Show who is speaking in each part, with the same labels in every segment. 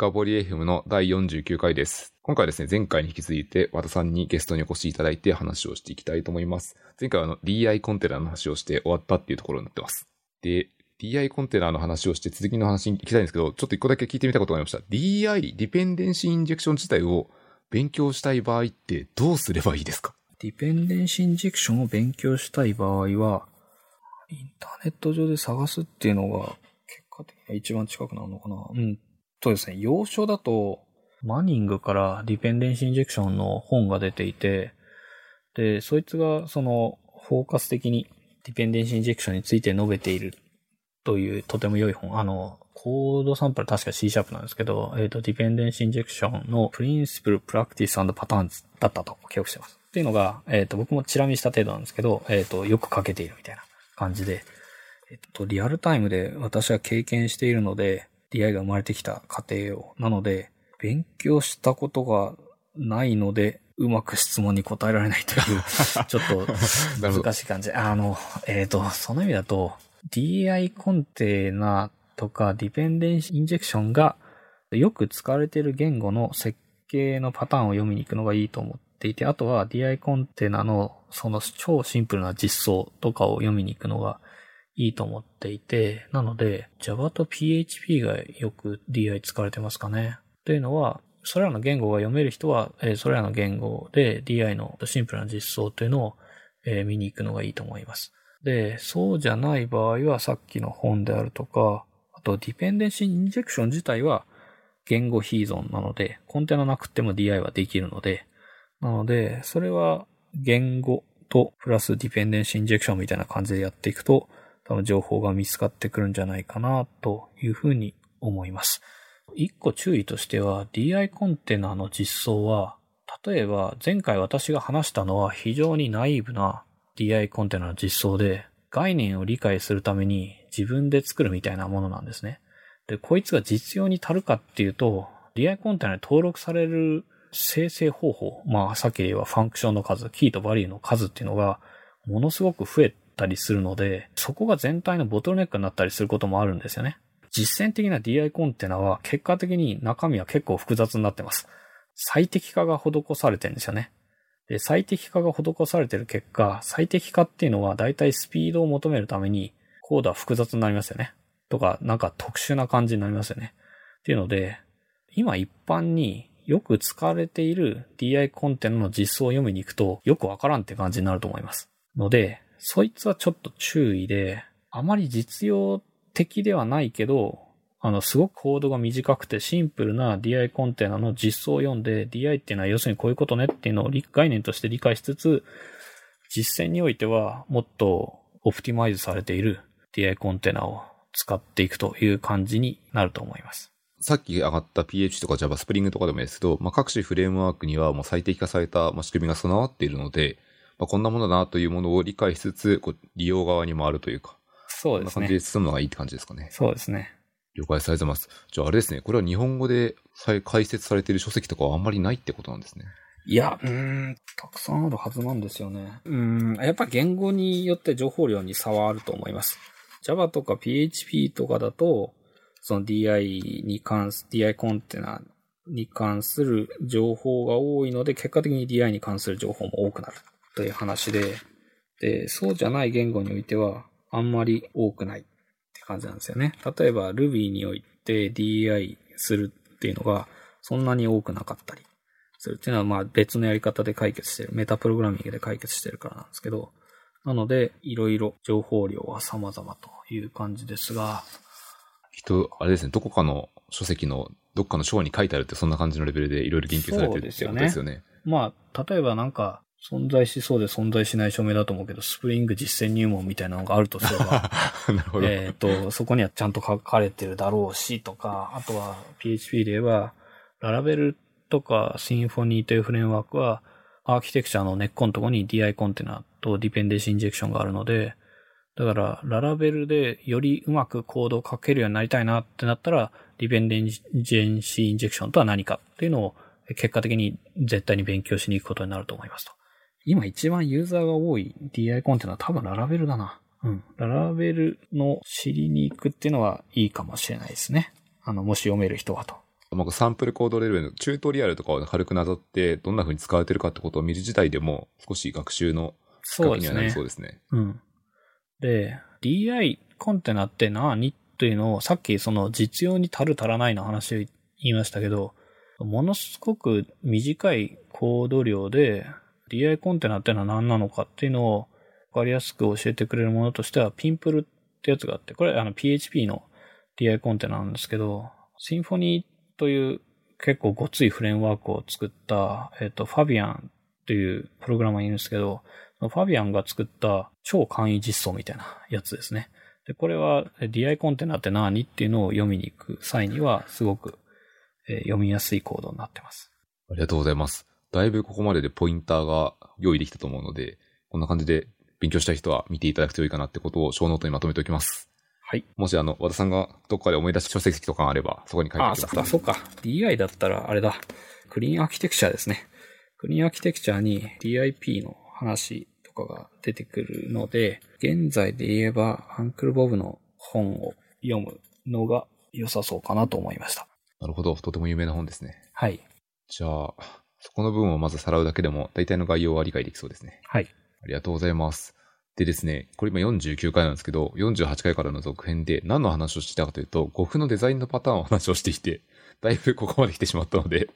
Speaker 1: ガボリ FM の第49回です。今回はですね、前回に引き続いて和田さんにゲストにお越しいただいて話をしていきたいと思います。前回はあの DI コンテナの話をして終わったっていうところになってます。で、DI コンテナの話をして続きの話に行きたいんですけど、ちょっと一個だけ聞いてみたことがありました。DI、ディペンデンシーインジェクション自体を勉強したい場合ってどうすればいいですか？
Speaker 2: ディペンデンシーインジェクションを勉強したい場合は、インターネット上で探すっていうのが結果的には一番近くなるのかな。うん。そうですね。洋書だと、 Manning から dependency injection の本が出ていて、で、そいつがその、フォーカス的に dependency injection について述べているというとても良い本。あの、コードサンプル確か C シャープなんですけど、えっ、と、 Dependency Injection の Principles, Practices, Patterns だったと記憶してます。っていうのが、えっ、と、僕もチラ見した程度なんですけど、えっ、と、よく書けているみたいな感じで、えっ、と、リアルタイムで私は経験しているので、DI が生まれてきた過程を。なので、勉強したことがないので、うまく質問に答えられないという、ちょっと難しい感じ。あの、えっ、と、その意味だと、DI コンテナとかディペンデンシーインジェクションがよく使われている言語の設計のパターンを読みに行くのがいいと思っていて、あとは DI コンテナのその超シンプルな実装とかを読みに行くのがいいと思っていて、なので Java と PHP がよく DI 使われてますかね。というのは、それらの言語が読める人は、えそれらの言語で DI のシンプルな実装というのを、え見に行くのがいいと思います。で、そうじゃない場合はさっきの本であるとか、あとディペンデンシーインジェクション自体は言語非依存なので、コンテナなくても DI はできるので、なので、それは言語とプラスディペンデンシーインジェクションみたいな感じでやっていくと、多分情報が見つかってくるんじゃないかなというふうに思います。一個注意としては DI コンテナの実装は、例えば前回私が話したのは非常にナイーブな DI コンテナの実装で、概念を理解するために自分で作るみたいなものなんですね。で、こいつが実用に足るかっていうと、DI コンテナに登録される生成方法、まあさっき言えばファンクションの数、キーとバリューの数っていうのがものすごく増えたりするので、そこが全体のボトルネックになったりすることもあるんですよね。実践的な DI コンテナは結果的に中身は結構複雑になってます。最適化が施されてるんですよね。で、最適化が施されてる結果、最適化っていうのは大体スピードを求めるためにコードは複雑になりますよね。とか、なんか特殊な感じになりますよね。っていうので、今一般によく使われている DI コンテナの実装を読みに行くとよくわからんって感じになると思います。ので、そいつはちょっと注意で、あまり実用的ではないけど、あの、すごくコードが短くてシンプルな DI コンテナの実装を読んで、DI っていうのは要するにこういうことねっていうのを概念として理解しつつ、実践においてはもっとオプティマイズされている DI コンテナを使っていくという感じになると思います。
Speaker 1: さっき上がった PH とか Java、Spring とかでもいいですけど、まあ、各種フレームワークにはもう最適化された仕組みが備わっているので、まあ、こんなものだなというものを理解しつつ、こう利用側にもあるというか、
Speaker 2: そうですね
Speaker 1: こんな感じで。進むのがいいって感じですかね。
Speaker 2: そうですね。
Speaker 1: 了解されてます。じゃああれですね、これは日本語で再解説されている書籍とかはあんまりないってことなんですね。
Speaker 2: いや、うーん、たくさんあるはずなんですよね。うーん、やっぱ言語によって情報量に差はあると思います。Java とか PHP とかだと、その DI に関す、DI コンテナに関する情報が多いので、結果的に DI に関する情報も多くなるという話で、で、そうじゃない言語においては、あんまり多くないって感じなんですよね。例えば Ruby において DI するっていうのが、そんなに多くなかったりするっていうのは、まあ別のやり方で解決してる。メタプログラミングで解決してるからなんですけど、なので、いろいろ情報量は様々という感じですが、
Speaker 1: きっと、あれですね、どこかの書籍のどっかの章に書いてあるってそんな感じのレベルでいろいろ研究されてるってことですよね。
Speaker 2: まあ、例えばなんか、存在しそうで存在しない証明だと思うけど、スプリング実践入門みたいなのがあるとすれば、
Speaker 1: なるほど。
Speaker 2: えっと、そこにはちゃんと書かれてるだろうしとか、あとは PHP で言えば、ララベルとかシンフォニーというフレームワークは、アーキテクチャの根っこのところに DI コンテナとディペンデンシーインジェクションがあるので、だから、ララベルでよりうまくコードを書けるようになりたいなってなったら、ディペンデンシーインジェクションとは何かっていうのを結果的に絶対に勉強しに行くことになると思いますと。今一番ユーザーが多い DI コンテナは多分ララベルだな。うん。ララベルの知りに行くっていうのはいいかもしれないですね。あの、もし読める人はと
Speaker 1: まあ、サンプルコードレベルのチュートリアルとかを軽くなぞって、どんな風に使われてるかってことを見る自体でも、少し学習のきっかけにはなりそうですね。
Speaker 2: うん。で、DI コンテナって何というのを、さっきその実用に足る足らないの話を言いましたけど、ものすごく短いコード量で DI コンテナってのは何なのかっていうのをわかりやすく教えてくれるものとしては、ピンプルってやつがあって、これあの PHP の DI コンテナなんですけど、シンフォニーという結構ごついフレームワークを作った、えっ、と、ファビアンっていうプログラマーいるんですけど、ファビアンが作った超簡易実装みたいなやつですね。で、これは DI コンテナって何っていうのを読みに行く際にはすごく、えー読みやすいコードになってます。
Speaker 1: ありがとうございます。だいぶここまででポインターが用意できたと思うので、こんな感じで勉強したい人は見ていただくといいかなってことをショーノートにまとめておきます。
Speaker 2: はい。
Speaker 1: もしあの、和田さんがどっかで思い出した書籍とかがあれば、そこに書いてお
Speaker 2: あ、
Speaker 1: きます
Speaker 2: そっか、そっか。DI だったらあれだ。 Clean Architecture ですね。 Clean Architecture に DIP の話とかが出てくるので、現在で言えば、 Uncle Bob の本を読むのが良さそうかなと思いました。
Speaker 1: なるほど。とても有名な本ですね。
Speaker 2: はい。
Speaker 1: じゃあ、そこの部分をまずさらうだけでも、大体の概要は理解できそうですね。
Speaker 2: はい。
Speaker 1: ありがとうございます。でですね、これ今49回なんですけど、48回からの続編で何の話をしていたかというと、5分のデザインのパターンを話をしていて、だいぶここまで来てしまったので、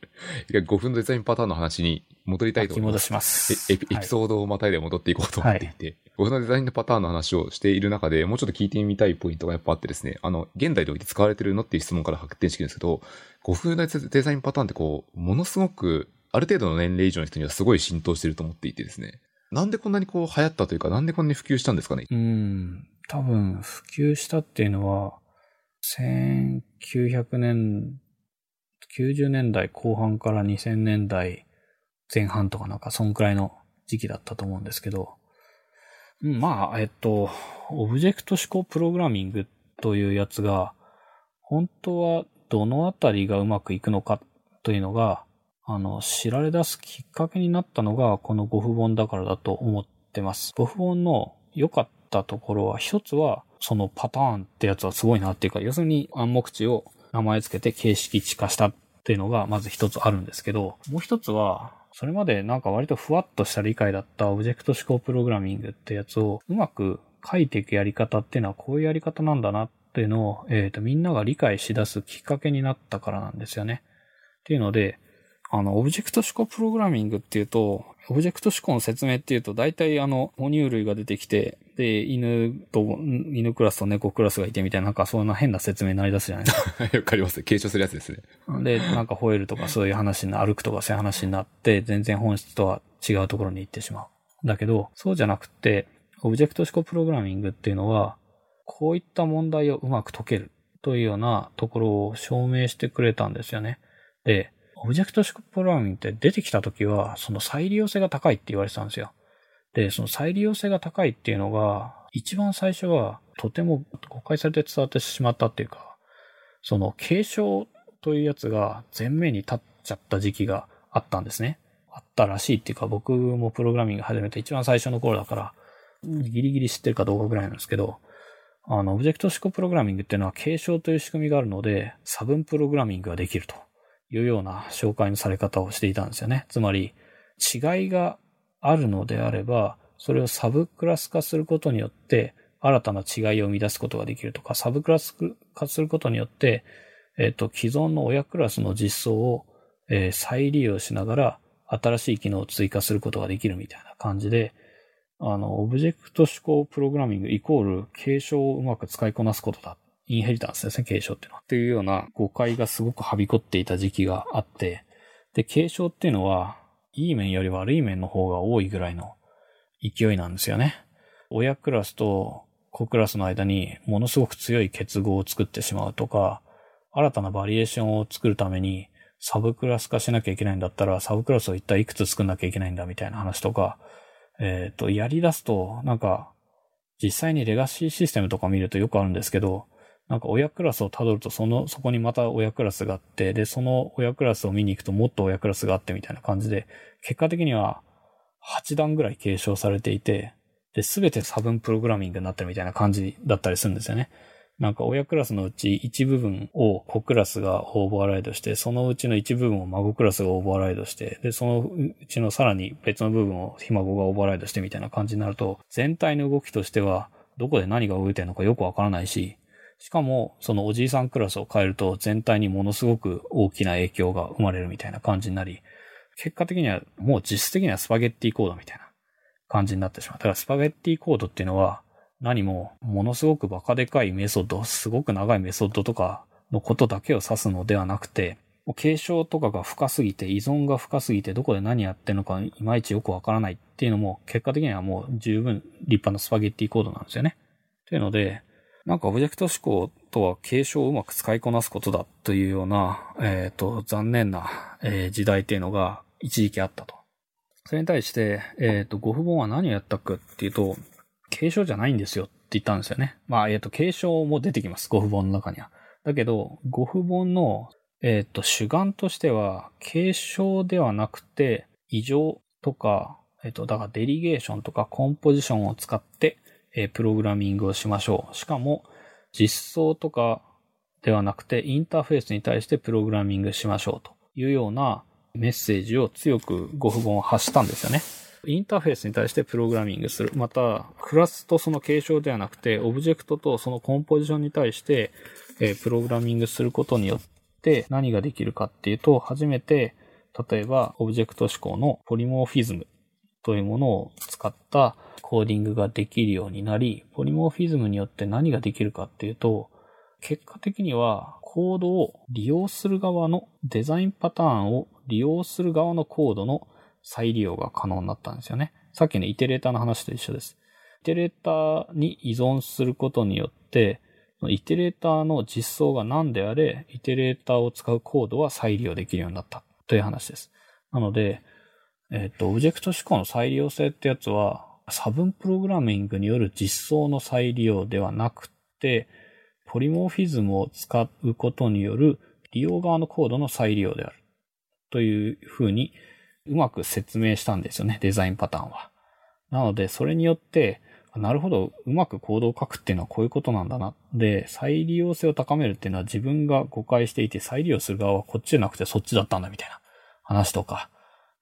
Speaker 1: 一回5分のデザインパターンの話に戻りたいと思います。
Speaker 2: 戻します。
Speaker 1: えエピエピソードをまたいで戻っていこうと思っていて、5分のデザインのパターンの話をしている中で、もうちょっと聞いてみたいポイントがやっぱあってですね、あの、現代でおいて使われてるのっていう質問から発展してきるんですけど、5分のデザインパターンってこう、ものすごく、ある程度の年齢以上の人にはすごい浸透してると思っていてですね、なんでこんなにこう流行ったというか、なんでこんなに普及したんですかね？
Speaker 2: うん。多分、普及したっていうのは、1900年、90年代後半から2000年代前半とかなんか、そんくらいの時期だったと思うんですけど、まあ、えっと、オブジェクト思考プログラミングというやつが、本当はどのあたりがうまくいくのかというのが、あの、知られ出すきっかけになったのが、このゴフ本だからだと思ってます。ゴフ本の良かったところは、一つは、そのパターンってやつはすごいなっていうか、要するに暗黙知を名前つけて形式値化したっていうのが、まず一つあるんですけど、もう一つは、それまでなんか割とふわっとした理解だったオブジェクト思考プログラミングってやつをうまく書いていくやり方っていうのはこういうやり方なんだなっていうのを、えっ、と、みんなが理解し出すきっかけになったからなんですよね。っていうので、あの、オブジェクト思考プログラミングっていうと、オブジェクト思考の説明っていうと、大体あの、哺乳類が出てきて、で、犬と、ん犬クラスと猫クラスがいてみたいな、なんかそんな変な説明になり出すじゃないですか。
Speaker 1: わかります。継承するやつですね。
Speaker 2: で、なんか吠えるとかそういう話にな、歩くとかそういう話になって、全然本質とは違うところに行ってしまう。だけど、そうじゃなくて、オブジェクト思考プログラミングっていうのは、こういった問題をうまく解けるというようなところを証明してくれたんですよね。で、オブジェクト思考プログラミングって出てきた時は、その再利用性が高いって言われてたんですよ。で、その再利用性が高いっていうのが、一番最初はとても誤解されて伝わってしまったっていうか、その継承というやつが前面に立っちゃった時期があったんですね。あったらしいっていうか、僕もプログラミング始めて一番最初の頃だから、ギリギリ知ってるかどうかぐらいなんですけど、あの、オブジェクト思考プログラミングっていうのは継承という仕組みがあるので、差分プログラミングができるというような紹介のされ方をしていたんですよね。つまり、違いがあるのであれば、それをサブクラス化することによって、新たな違いを生み出すことができるとか、サブクラス化することによって、えっ、と、既存の親クラスの実装を、えー再利用しながら、新しい機能を追加することができるみたいな感じで、あの、オブジェクト思考プログラミングイコール継承をうまく使いこなすことだ。インヘリタンスですね、継承っていうのは。っていうような誤解がすごくはびこっていた時期があって、で、継承っていうのは、いい面より悪い面の方が多いぐらいの勢いなんですよね。親クラスと子クラスの間にものすごく強い結合を作ってしまうとか、新たなバリエーションを作るためにサブクラス化しなきゃいけないんだったら、サブクラスを一体いくつ作んなきゃいけないんだみたいな話とか、えっ、と、やり出すと、なんか、実際にレガシーシステムとか見るとよくあるんですけど、なんか親クラスを辿ると、その、そこにまた親クラスがあって、で、その親クラスを見に行くともっと親クラスがあってみたいな感じで、結果的には8段ぐらい継承されていて、で、すべて差分プログラミングになってるみたいな感じだったりするんですよね。なんか親クラスのうち一部分を子クラスがオーバーライドして、そのうちの一部分を孫クラスがオーバーライドして、で、そのうちのさらに別の部分をひ孫がオーバーライドしてみたいな感じになると、全体の動きとしては、どこで何が動いてるのかよくわからないし、しかも、そのおじいさんクラスを変えると全体にものすごく大きな影響が生まれるみたいな感じになり、結果的にはもう実質的にはスパゲッティコードみたいな感じになってしまう。だからスパゲッティコードっていうのは何もものすごくバカでかいメソッド、すごく長いメソッドとかのことだけを指すのではなくて、継承とかが深すぎて、依存が深すぎて、どこで何やってるのかいまいちよくわからないっていうのも、結果的にはもう十分立派なスパゲッティコードなんですよね。というので、なんかオブジェクト思考とは継承をうまく使いこなすことだというような、えっ、ー、と、残念な、えー、時代っていうのが一時期あったと。それに対して、えっ、ー、と、ゴフ本は何をやったかっていうと、継承じゃないんですよって言ったんですよね。まあ、えっ、と、継承も出てきます。ゴフ本の中には。だけど、ゴフ本の、えっ、と、主眼としては、継承ではなくて、異常とか、えっ、と、だからデリゲーションとかコンポジションを使って、えプログラミングをしましょう。しかも、実装とかではなくて、インターフェースに対してプログラミングしましょうというようなメッセージを強く GoF 本を発したんですよね。インターフェースに対してプログラミングする。また、クラスとその継承ではなくて、オブジェクトとそのコンポジションに対して、えプログラミングすることによって何ができるかっていうと、初めて、例えば、オブジェクト指向のポリモーフィズムというものを使ったコーディングができるようになり、ポリモーフィズムによって何ができるかっていうと、結果的にはコードを利用する側のデザインパターンを利用する側のコードの再利用が可能になったんですよね。さっきのイテレーターの話と一緒です。イテレーターに依存することによって、イテレーターの実装が何であれ、イテレーターを使うコードは再利用できるようになったという話です。なので、えっ、ー、と、オブジェクト思考の再利用性ってやつは、差分プログラミングによる実装の再利用ではなくて、ポリモーフィズムを使うことによる利用側のコードの再利用である。というふうにうまく説明したんですよね、デザインパターンは。なので、それによって、なるほど、うまくコードを書くっていうのはこういうことなんだな。で、再利用性を高めるっていうのは自分が誤解していて、再利用する側はこっちじゃなくてそっちだったんだみたいな話とか、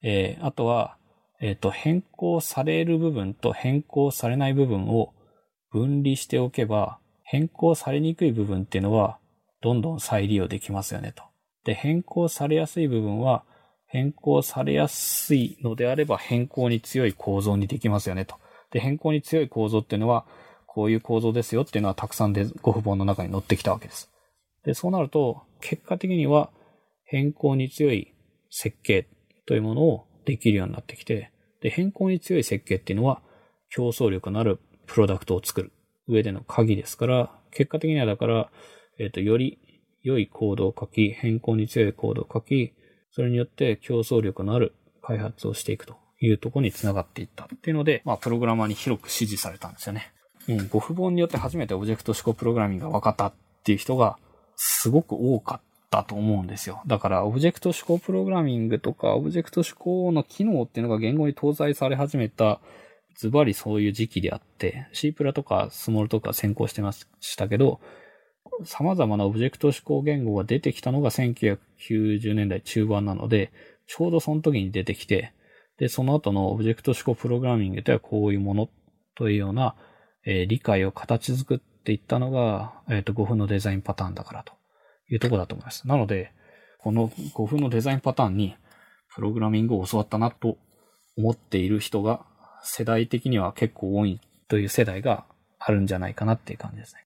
Speaker 2: えー、あとは、えっ、ー、と、変更される部分と変更されない部分を分離しておけば、変更されにくい部分っていうのは、どんどん再利用できますよねと。で、変更されやすい部分は、変更されやすいのであれば変更に強い構造にできますよねと。で、変更に強い構造っていうのは、こういう構造ですよっていうのはたくさんでご不本の中に載ってきたわけです。で、そうなると、結果的には変更に強い設計というものをできるようになってきて、で、変更に強い設計っていうのは、競争力のあるプロダクトを作る上での鍵ですから、結果的にはだから、えっ、ー、と、より良いコードを書き、変更に強いコードを書き、それによって競争力のある開発をしていくというところにつながっていったっていうので、まあ、プログラマーに広く支持されたんですよね。うん、 GoF 本によって初めてオブジェクト指向プログラミングが分かったっていう人がすごく多かったと思うんですよ。だから、オブジェクト指向プログラミングとか、オブジェクト指向の機能っていうのが言語に搭載され始めた、ズバリそういう時期であって、C プラとかスモールとか先行してましたけど、様々なオブジェクト思考言語が出てきたのが1990年代中盤なので、ちょうどその時に出てきて、で、その後のオブジェクト思考プログラミングではこういうものというような、えー、理解を形作っていったのが、えっ、ー、と、5分のデザインパターンだからと。いうところだと思います。なので、この5分のデザインパターンにプログラミングを教わったなと思っている人が世代的には結構多いという世代があるんじゃないかなっていう感じですね。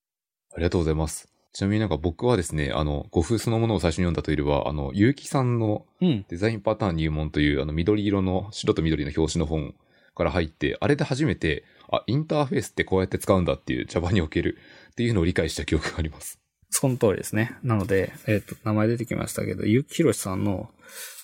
Speaker 1: ありがとうございます。ちなみになんか僕はですね、あの、5風そのものを最初に読んだというよりは、あの、結城さんのデザインパターン入門という、うん、あの、緑色の、白と緑の表紙の本から入って、あれで初めて、あ、インターフェースってこうやって使うんだっていう Java におけるっていうのを理解した記憶があります。
Speaker 2: その通りですね。なので、えっ、ー、と、名前出てきましたけど、ゆきひろしさんの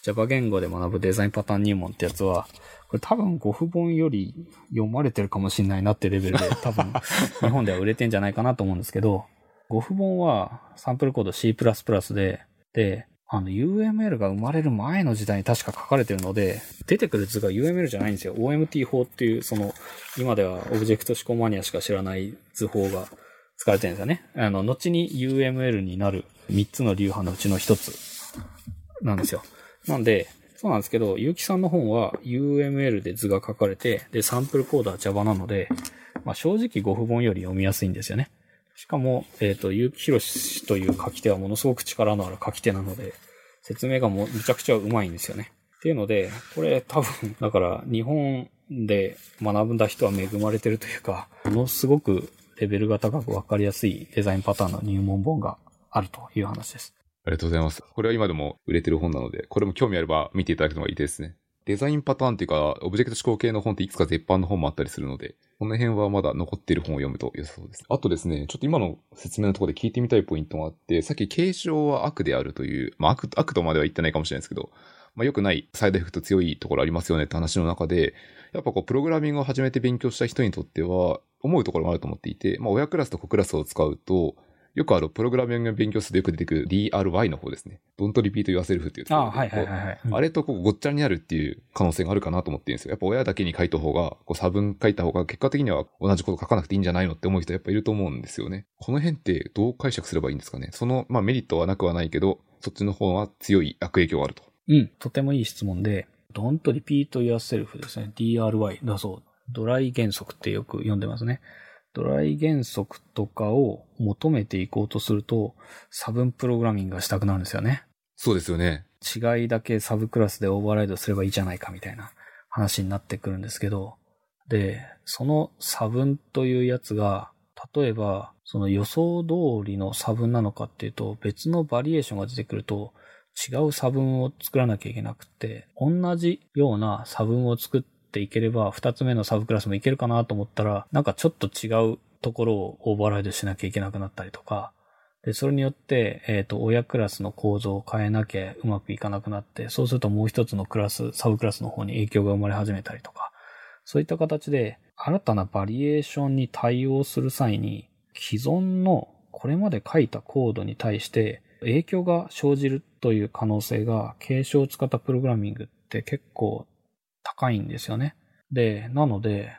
Speaker 2: Java 言語で学ぶデザインパターン入門ってやつは、これ多分5不本より読まれてるかもしれないなってレベルで、多分 日本では売れてんじゃないかなと思うんですけど、5不本はサンプルコード C++ で、で、あの UML が生まれる前の時代に確か書かれてるので、出てくる図が UML じゃないんですよ。OMT 法っていう、その、今ではオブジェクト思考マニアしか知らない図法が使われてるんですよね。あの、後に UML になる3つの流派のうちの1つなんですよ。なんで、そうなんですけど、結城さんの本は UML で図が書かれて、で、サンプルコードは Java なので、まあ、正直5符本より読みやすいんですよね。しかも、えっ、ー、と、結城博という書き手はものすごく力のある書き手なので、説明がもうむちゃくちゃうまいんですよね。っていうので、これ多分、だから日本で学んだ人は恵まれてるというか、ものすごくレベルが高くわかりやすいデザインパターンの入門本があるという話です。
Speaker 1: ありがとうございます。これは今でも売れてる本なので、これも興味あれば見ていただくのがいいですね。デザインパターンっていうか、オブジェクト思考系の本っていくつか絶版の本もあったりするので、この辺はまだ残っている本を読むと良さそうです。あとですね、ちょっと今の説明のところで聞いてみたいポイントがあって、さっき継承は悪であるという、まあ悪、悪とまでは言ってないかもしれないですけど、まあ良くないサイドエフェクト強いところありますよねって話の中で、やっぱこう、プログラミングを始めて勉強した人にとっては、思うところもあると思っていて、まあ、親クラスと子クラスを使うと、よくある、プログラミングを勉強するとよく出てくる DRY の方ですね。Don't repeat yourself っていうところ。
Speaker 2: あはいはいはい、はい、
Speaker 1: あれとこうごっちゃになるっていう可能性があるかなと思ってるんですよ。やっぱ親だけに書いた方が、こう差分書いた方が結果的には同じこと書かなくていいんじゃないのって思う人やっぱいると思うんですよね。この辺ってどう解釈すればいいんですかね。その、まあメリットはなくはないけど、そっちの方は強い悪影響があると。
Speaker 2: うん、とてもいい質問で、don't repeat yourself ですね。DRY だそう。ドライ原則ってよく読んでますね。ドライ原則とかを求めていこうとすると、差分プログラミングがしたくなるんですよね。
Speaker 1: そうですよね。
Speaker 2: 違いだけサブクラスでオーバーライドすればいいじゃないかみたいな話になってくるんですけど、で、その差分というやつが、例えば、その予想通りの差分なのかっていうと、別のバリエーションが出てくると、違う差分を作らなきゃいけなくて、同じような差分を作っていければ、二つ目のサブクラスもいけるかなと思ったら、なんかちょっと違うところをオーバーライドしなきゃいけなくなったりとか、で、それによって、えっ、ー、と、親クラスの構造を変えなきゃうまくいかなくなって、そうするともう一つのクラス、サブクラスの方に影響が生まれ始めたりとか、そういった形で、新たなバリエーションに対応する際に、既存のこれまで書いたコードに対して影響が生じるという可能性が継承を使ったプログラミングって結構高いんですよね。で、なので、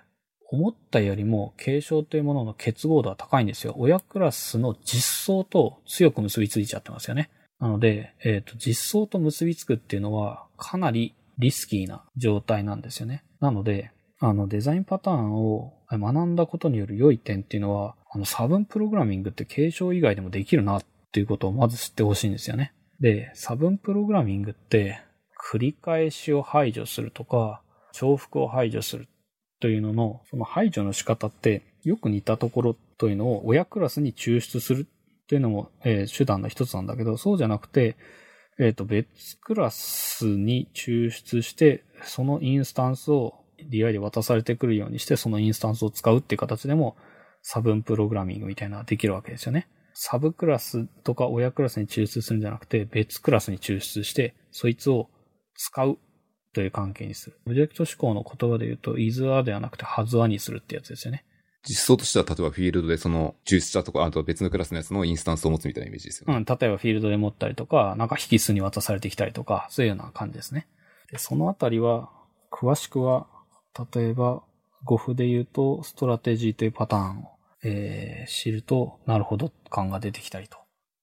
Speaker 2: 思ったよりも継承というものの結合度は高いんですよ。親クラスの実装と強く結びついちゃってますよね。なので、えっ、ー、と、実装と結びつくっていうのはかなりリスキーな状態なんですよね。なので、あの、デザインパターンを学んだことによる良い点っていうのは、あの、差分プログラミングって継承以外でもできるなっていうことをまず知ってほしいんですよね。で、差分プログラミングって、繰り返しを排除するとか、重複を排除するというのの、その排除の仕方って、よく似たところというのを親クラスに抽出するっていうのも、えー、手段の一つなんだけど、そうじゃなくて、えっ、ー、と、別クラスに抽出して、そのインスタンスを DI で渡されてくるようにして、そのインスタンスを使うっていう形でも、差分プログラミングみたいなのができるわけですよね。サブクラスとか親クラスに抽出するんじゃなくて、別クラスに抽出して、そいつを使うという関係にする。オブジェクト指向の言葉で言うと、 is-a ではなくて has-a にするってやつですよね。
Speaker 1: 実装としては、例えばフィールドでその抽出したとか、あと別のクラスのやつのインスタンスを持つみたいなイメージですよね。
Speaker 2: うん、例えばフィールドで持ったりとか、なんか引数に渡されてきたりとか、そういうような感じですね。で、そのあたりは、詳しくは、例えば、 GoF で言うと、 Strategy というパターンを、えー、知ると、なるほど感が出てきたりと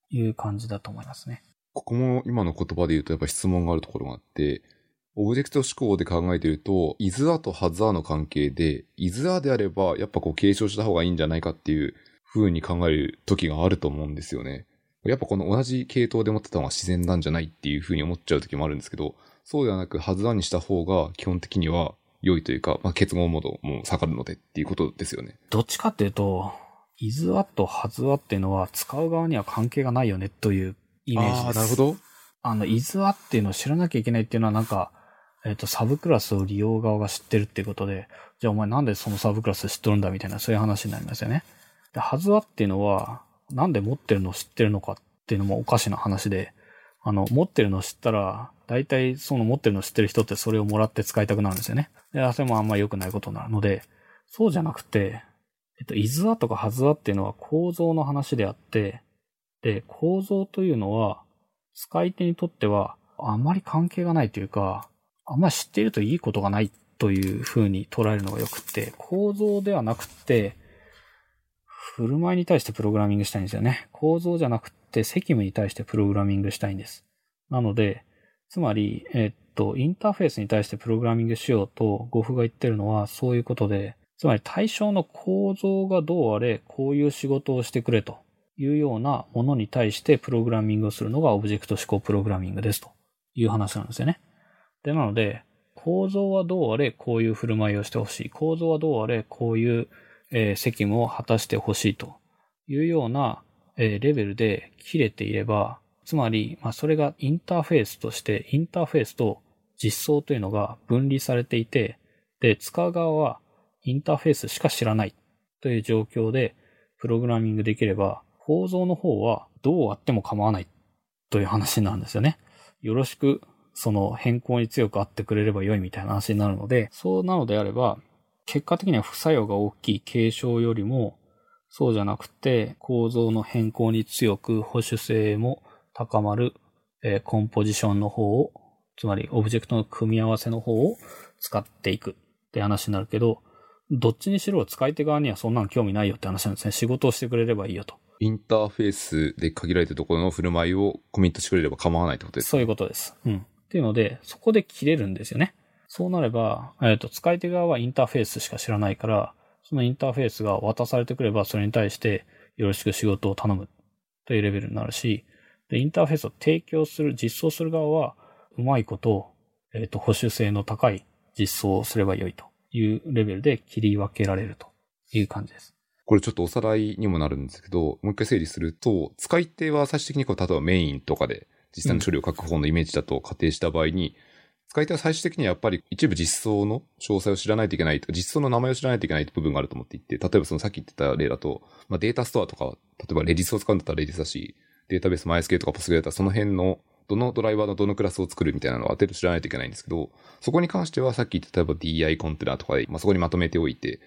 Speaker 2: いう感じだと思いますね。
Speaker 1: ここも今の言葉で言うとやっぱ質問があるところがあって、オブジェクト思考で考えていると、イズアとハズアの関係で、イズアであれば、やっぱこう継承した方がいいんじゃないかっていう風に考える時があると思うんですよね。やっぱこの同じ系統で持ってた方が自然なんじゃないっていう風に思っちゃう時もあるんですけど、そうではなく、ハズアにした方が基本的には良いというか、まあ、結合モードも下がるのでっていうことですよね。
Speaker 2: どっちかっていうと、イズアとハズアっていうのは使う側には関係がないよねというイメージです。あ
Speaker 1: あ、なるほど。
Speaker 2: あの、イズアっていうのを知らなきゃいけないっていうのはなんか、えっ、ー、と、サブクラスを利用側が知ってるっていうことで、じゃあお前なんでそのサブクラス知っとるんだみたいな、そういう話になりますよね。で、はずはっていうのは、なんで持ってるのを知ってるのかっていうのもおかしな話で、あの、持ってるの知ったら、大体その持ってるの知ってる人ってそれをもらって使いたくなるんですよね。で、それもあんまり良くないことになるので、そうじゃなくて、えっと、いずわとかはずわっていうのは構造の話であって、で、構造というのは、使い手にとってはあまり関係がないというか、あんまり知っているといいことがないという風に捉えるのが良くて、構造ではなくて、振る舞いに対してプログラミングしたいんですよね。構造じゃなくて責務に対してプログラミングしたいんです。なので、つまり、えっと、インターフェースに対してプログラミングしようと、ゴフが言ってるのはそういうことで、つまり対象の構造がどうあれ、こういう仕事をしてくれというようなものに対してプログラミングをするのがオブジェクト思考プログラミングですという話なんですよね。で、なので、構造はどうあれ、こういう振る舞いをしてほしい。構造はどうあれ、こういう、えー、責務を果たしてほしいというような、えレベルで切れていれば、つまり、まあ、それがインターフェースとして、インターフェースと実装というのが分離されていて、で、使う側はインターフェースしか知らないという状況でプログラミングできれば、構造の方はどうあっても構わないという話なんですよね。よろしくその変更に強くあってくれれば良いみたいな話になるので、そうなのであれば、結果的には副作用が大きい継承よりも、そうじゃなくて構造の変更に強く保守性も高まる、えー、コンポジションの方を、つまりオブジェクトの組み合わせの方を使っていくって話になるけど、どっちにしろ使い手側にはそんなの興味ないよって話なんですね。仕事をしてくれればいいよと。
Speaker 1: インターフェースで限られたところの振る舞いをコミットしてくれれば構わないってことですか
Speaker 2: そういうことです。うん。っていうので、そこで切れるんですよね。そうなれば、えっ、ー、と、使い手側はインターフェースしか知らないから、そのインターフェースが渡されてくれば、それに対してよろしく仕事を頼むというレベルになるし、で、インターフェースを提供する、実装する側は、うまいこと、えっ、ー、と、保守性の高い実装をすればよいと。いうレベルで切り分けられるという感じです。
Speaker 1: これちょっとおさらいにもなるんですけど、もう一回整理すると、使い手は最終的にこう、例えばメインとかで実際の処理を書く方のイメージだと仮定した場合に、うん、使い手は最終的にはやっぱり一部実装の詳細を知らないといけないとか、実装の名前を知らないといけない部分があると思っていて、例えばそのさっき言ってた例だと、まあ、データストアとか、例えばレディスを使うんだったらレディスだし、データベース MySQL とか PostgreSQL だったらその辺のどのドライバーのどのクラスを作るみたいなのをある程度知らないといけないんですけど、そこに関してはさっき言った例えば DI コンテナとかで、まあ、そこにまとめておいて、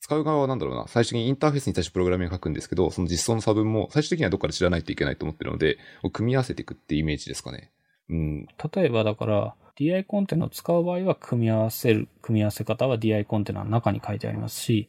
Speaker 1: 使う側はなんだろうな、最初にインターフェースに対してプログラミングを書くんですけど、その実装の差分も最終的にはどっかで知らないといけないと思ってるので、組み合わせていくってイメージですかね。
Speaker 2: うん。例えばだから、DI コンテナを使う場合は組み合わせる、組み合わせ方は DI コンテナの中に書いてありますし、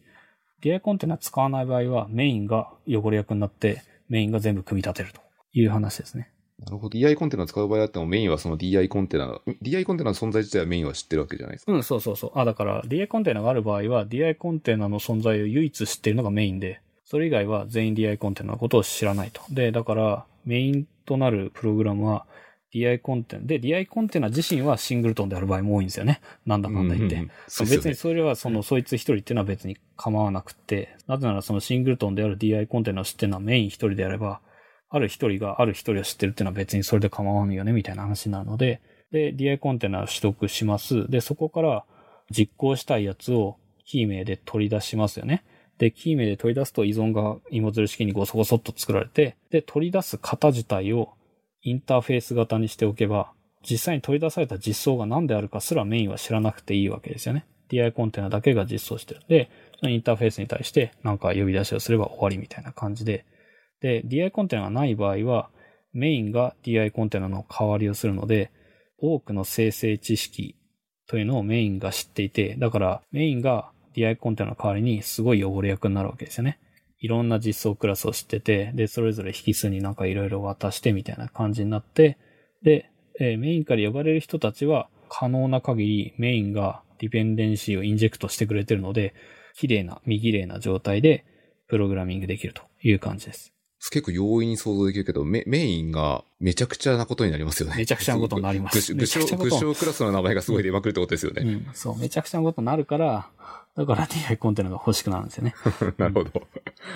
Speaker 2: DI コンテナ使わない場合はメインが汚れ役になってメインが全部組み立てるという話ですね。
Speaker 1: なるほど。DI コンテナを使う場合だってもメインはその DI コンテナ、DI コンテナの存在自体はメインは知ってるわけじゃないですか。
Speaker 2: うん、そうそうそう。あ、だから DI コンテナがある場合は DI コンテナの存在を唯一知っているのがメインで、それ以外は全員 DI コンテナのことを知らないと。で、だからメインとなるプログラムは DI コンテナ。で、DI コンテナ自身はシングルトンである場合も多いんですよね。なんだかんだ言って。うんうんうん、別にそれはその、そいつ一人っていうのは別に構わなくて、なぜならそのシングルトンである DI コンテナを知ってるのはメイン一人であれば、ある一人がある一人を知ってるっていうのは別にそれで構わんよね、みたいな話になるので、で、DI コンテナを取得します。で、そこから実行したいやつをキー名で取り出しますよね。で、キー名で取り出すと依存が芋づる式にごそごそっと作られて、で、取り出す型自体をインターフェース型にしておけば、実際に取り出された実装が何であるかすらメインは知らなくていいわけですよね。DI コンテナだけが実装してる。で、そのインターフェースに対してなんか呼び出しをすれば終わりみたいな感じで、で、DI コンテナがない場合は、メインが DI コンテナの代わりをするので、多くの生成知識というのをメインが知っていて、だからメインが DI コンテナの代わりにすごい汚れ役になるわけですよね。いろんな実装クラスを知ってて、で、それぞれ引数になんかいろいろ渡してみたいな感じになって、で、えー、メインから呼ばれる人たちは可能な限りメインがディペンデンシーをインジェクトしてくれてるので、綺麗な、見綺麗な状態でプログラミングできるという感じです。
Speaker 1: 結構容易に想像できるけど、メメインがめちゃくちゃなことになりますよね。
Speaker 2: めちゃくちゃなことになります。
Speaker 1: 具象、クラスの名前がすごい出まくるってことですよね。
Speaker 2: うん、そう、めちゃくちゃなことになるから、だから DI コンテナが欲しくなるんですよね。
Speaker 1: なるほど。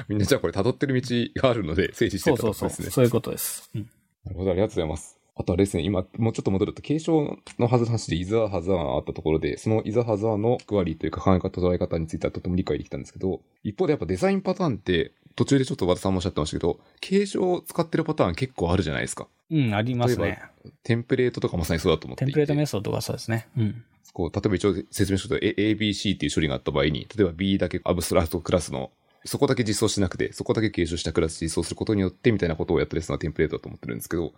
Speaker 1: みんなじゃあこれ辿ってる道があるので、整理してた
Speaker 2: とですね。そうそうそう。そういうことです。うん。
Speaker 1: なるほど、ありがとうございます。あとはですね、今、もうちょっと戻ると、継承のはず話でイザーハザーあったところで、そのイザーハザーのクワリーというか考え方、捉え方についてはとても理解できたんですけど、一方でやっぱデザインパターンって、途中でちょっと和田さんもおっしゃってましたけど、継承を使ってるパターン結構あるじゃないですか。
Speaker 2: うん、ありますね。
Speaker 1: テンプレートとかまさにそうだと思って
Speaker 2: Template Method がそうですね。うん。
Speaker 1: こう、例えば一応説明すると、ABC っていう処理があった場合に、例えば B だけ abstract クラスの、そこだけ実装しなくて、そこだけ継承したクラス実装することによって、みたいなことをやってるのはテンプレートだと思ってるんですけど、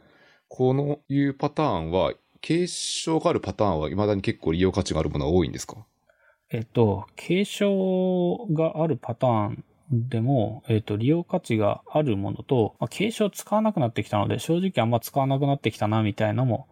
Speaker 1: このいうパターンは、継承があるパターンは未だに結構利用価値があるものは多いんですか？
Speaker 2: えっと、継承があるパターンでも、えっ、と、利用価値があるものと、まあ、継承使わなくなってきたので、正直あんま使わなくなってきたな、みたいなのも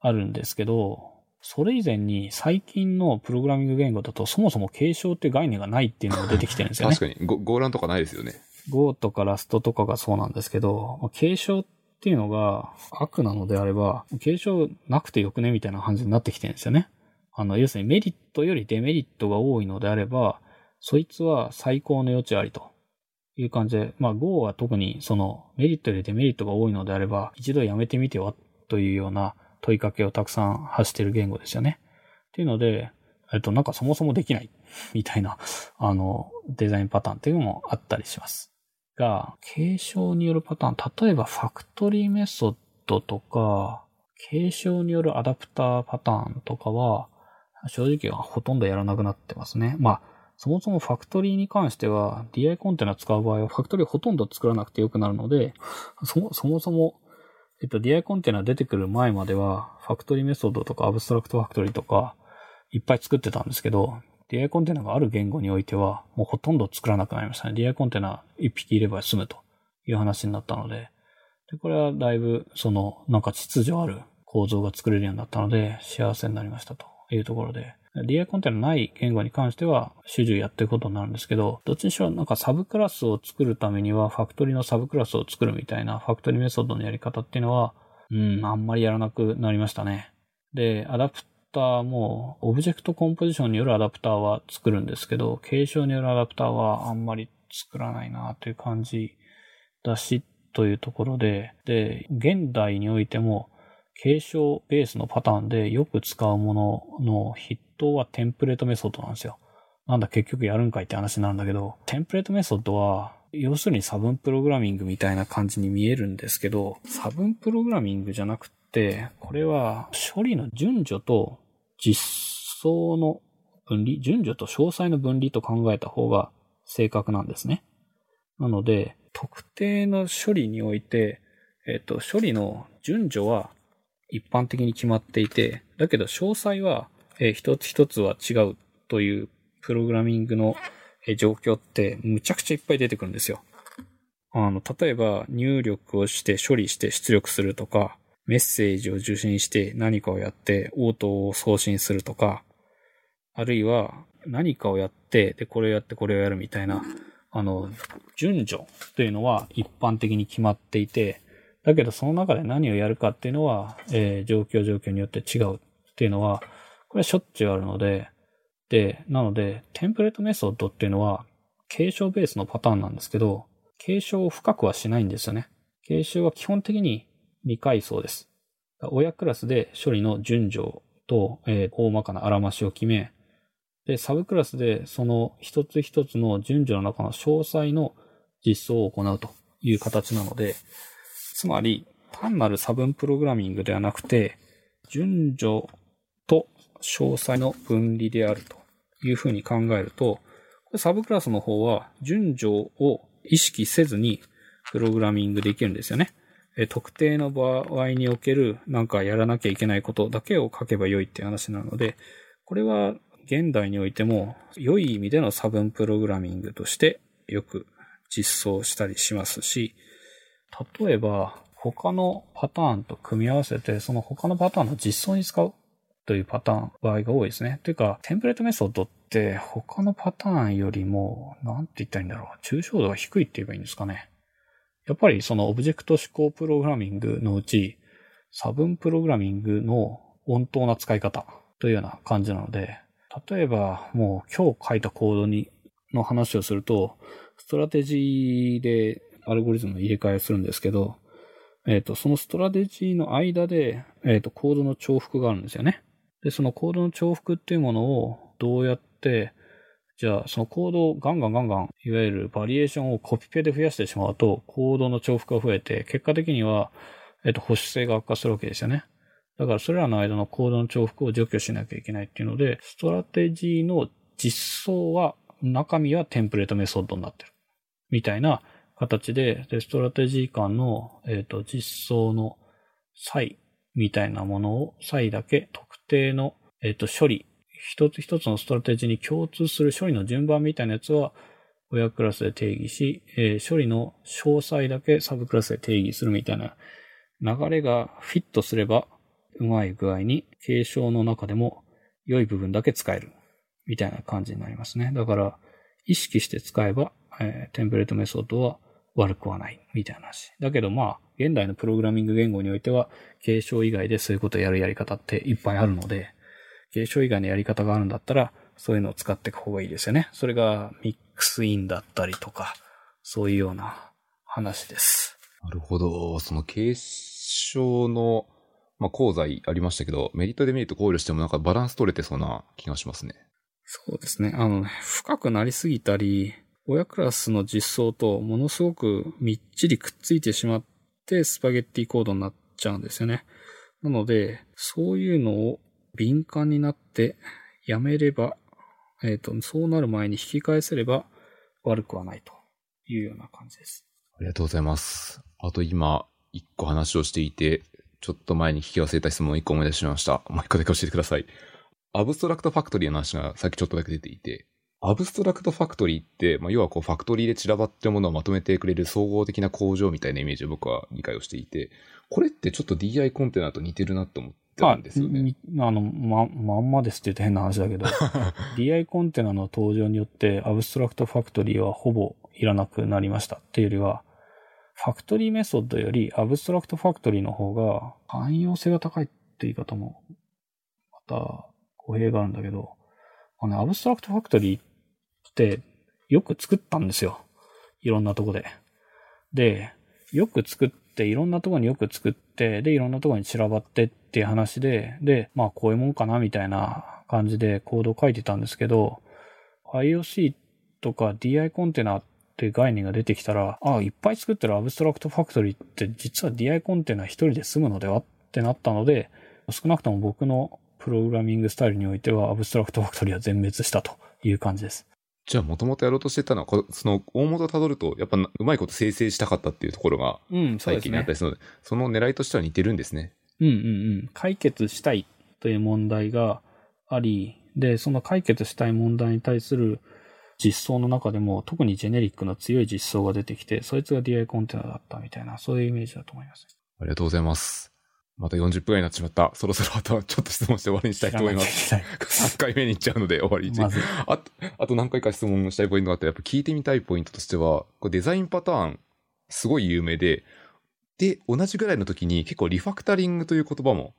Speaker 2: あるんですけど、それ以前に最近のプログラミング言語だとそもそも継承って概念がないっていうのが出てきてるんですよね。
Speaker 1: 確かに。ゴゴーランとかないですよね。
Speaker 2: Go とかラストとかがそうなんですけど、まあ継承っていうのが悪なのであれば、継承なくてよくねみたいな感じになってきてるんですよね。あの、要するにメリットよりデメリットが多いのであれば、そいつは最高の余地ありという感じで、まあ Go は特にそのメリットよりデメリットが多いのであれば、一度やめてみてはというような問いかけをたくさん発している言語ですよね。っていうので、えっと、なんかそもそもできない みたいな、あの、デザインパターンっていうのもあったりします。が、継承によるパターン、例えばファクトリーメソッドとか、継承によるアダプターパターンとかは、正直はほとんどやらなくなってますね。まあ、そもそもファクトリーに関しては、DI コンテナ使う場合は、ファクトリーほとんど作らなくてよくなるので、そもそもそも、えっと、DI コンテナ出てくる前までは、ファクトリーメソッドとか、アブストラクトファクトリーとか、いっぱい作ってたんですけど、DI コンテナがある言語においては、もうほとんど作らなくなりましたね。DI コンテナ1匹いれば済むという話になったので、でこれはだいぶ、その、なんか秩序ある構造が作れるようになったので、幸せになりましたというところで、DI コンテナない言語に関しては、主従やっていくことになるんですけど、どっちにしろなんかサブクラスを作るためには、ファクトリーのサブクラスを作るみたいな、ファクトリーメソッドのやり方っていうのは、うん、あんまりやらなくなりましたね。で、アダプターも、オブジェクトコンポジションによるアダプターは作るんですけど、継承によるアダプターはあんまり作らないなという感じだし、というところで、で、現代においても、継承ベースのパターンでよく使うものの筆頭はテンプレートメソッドなんですよ。なんだ結局やるんかいって話なんだけど、テンプレートメソッドは、要するに差分プログラミングみたいな感じに見えるんですけど、差分プログラミングじゃなくて、これは処理の順序と実装の分離、順序と詳細の分離と考えた方が正確なんですね。なので、特定の処理において、えっ、と、処理の順序は一般的に決まっていて、だけど詳細は、えー一つ一つは違うというプログラミングのえー状況ってむちゃくちゃいっぱい出てくるんですよ。あの、例えば入力をして処理して出力するとか、メッセージを受信して何かをやって応答を送信するとか、あるいは何かをやって、で、これをやってこれをやるみたいな、あの、順序というのは一般的に決まっていて、だけどその中で何をやるかっていうのは、えー状況状況によって違うっていうのは、これはしょっちゅうあるので、で、なので、テンプレートメソッドっていうのは、継承ベースのパターンなんですけど、継承を深くはしないんですよね。継承は基本的に未階層です。親クラスで処理の順序と、えー大まかなあらましを決め、で、サブクラスでその一つ一つの順序の中の詳細の実装を行うという形なので、つまり単なる差分プログラミングではなくて、順序詳細の分離であるというふうに考えると、サブクラスの方は順序を意識せずにプログラミングできるんですよね。特定の場合におけるなんかやらなきゃいけないことだけを書けばよいっていう話なので、これは現代においても良い意味での差分プログラミングとしてよく実装したりしますし、例えば他のパターンと組み合わせてその他のパターンの実装に使うというパターン、場合が多いですね。というか、テンプレートメソッドって他のパターンよりも、なんて言ったらいいんだろう。抽象度が低いって言えばいいんですかね。やっぱりそのオブジェクト指向プログラミングのうち、差分プログラミングの穏当な使い方というような感じなので、例えばもう今日書いたコードに、の話をすると、ストラテジーでアルゴリズムの入れ替えをするんですけど、えっ、と、そのストラテジーの間で、えっ、と、コードの重複があるんですよね。で、そのコードの重複っていうものをどうやって、じゃあ、そのコードをガンガンガンガン、いわゆるバリエーションをコピペで増やしてしまうと、コードの重複が増えて、結果的には、えっ、と、保守性が悪化するわけですよね。だから、それらの間のコードの重複を除去しなきゃいけないっていうので、ストラテジーの実装は、中身はテンプレートメソッドになってる。みたいな形で、でストラテジー間の、えっ、と、実装の差異みたいなものを、差異だけ定の、えっ、と、処理、一つ一つのストラテジーに共通する処理の順番みたいなやつは、親クラスで定義し、えー処理の詳細だけサブクラスで定義するみたいな流れがフィットすれば、うまい具合に継承の中でも良い部分だけ使える。みたいな感じになりますね。だから、意識して使えば、えーテンプレートメソッドは悪くはない。みたいな話。だけどまあ、現代のプログラミング言語においては、継承以外でそういうことをやるやり方っていっぱいあるので、継承以外のやり方があるんだったら、そういうのを使っていく方がいいですよね。それがミックスインだったりとか、そういうような話です。
Speaker 1: なるほど。その継承の、まあ、功罪ありましたけど、メリットデメリット考慮してもなんかバランス取れてそうな気がしますね。
Speaker 2: そうですね。あのね、深くなりすぎたり、親クラスの実装とものすごくみっちりくっついてしまって、スパゲッティコードになっちゃうんですよね。なので、そういうのを敏感になってやめれば、えっ、と、そうなる前に引き返せれば悪くはないというような感じです。
Speaker 1: ありがとうございます。あと今、一個話をしていて、ちょっと前に聞き忘れた質問を一個思い出しました。もう一個だけ教えてください。アブストラクトファクトリーの話がさっきちょっとだけ出ていて、アブストラクトファクトリーって、まあ、要はこうファクトリーで散らばってるものをまとめてくれる総合的な工場みたいなイメージを僕は理解をしていて、これってちょっと DI コンテナと似てるなと思ってるんですよね。
Speaker 2: みあの、ま、まんまですって言うと変な話だけど、DI コンテナの登場によってアブストラクトファクトリーはほぼいらなくなりましたっていうよりは、ファクトリーメソッドよりアブストラクトファクトリーの方が汎用性が高いって言い方も、また語弊があるんだけど、あのね、アブストラクトファクトリーってよく作ったんですよ。いろんなとこで。で、よく作って、いろんなとこによく作って、で、いろんなとこに散らばってっていう話で、で、まあこういうもんかなみたいな感じでコードを書いてたんですけど、 IoC とか DI コンテナって概念が出てきたら、ああ、いっぱい作ってるアブストラクトファクトリーって実は DI コンテナ一人で済むのではってなったので、少なくとも僕のプログラミングスタイルにおいてはアブストラクトファクトリーは全滅したという感じです。
Speaker 1: じゃあ、もともとやろうとしてたのは、こその、大元をたどると、やっぱなうまいこと生成したかったっていうところが、最近にあった。りするので、その狙いとしては似てるんですね。
Speaker 2: うんうんうん。解決したいという問題があり、で、その解決したい問題に対する実装の中でも、特にジェネリックの強い実装が出てきて、そいつが DI コンテナだったみたいな、そういうイメージだと思います。
Speaker 1: ありがとうございます。また40分ぐらいになってしまった。そろそろあとはちょっと質問して終わりにしたいと思います。
Speaker 2: 知らなきゃい
Speaker 1: 3回目に行っちゃうので終わりにあと、あと何回か質問したいポイントがあって、やっぱ聞いてみたいポイントとしては、こうデザインパターン、すごい有名で、で、同じぐらいの時に結構リファクタリングという言葉も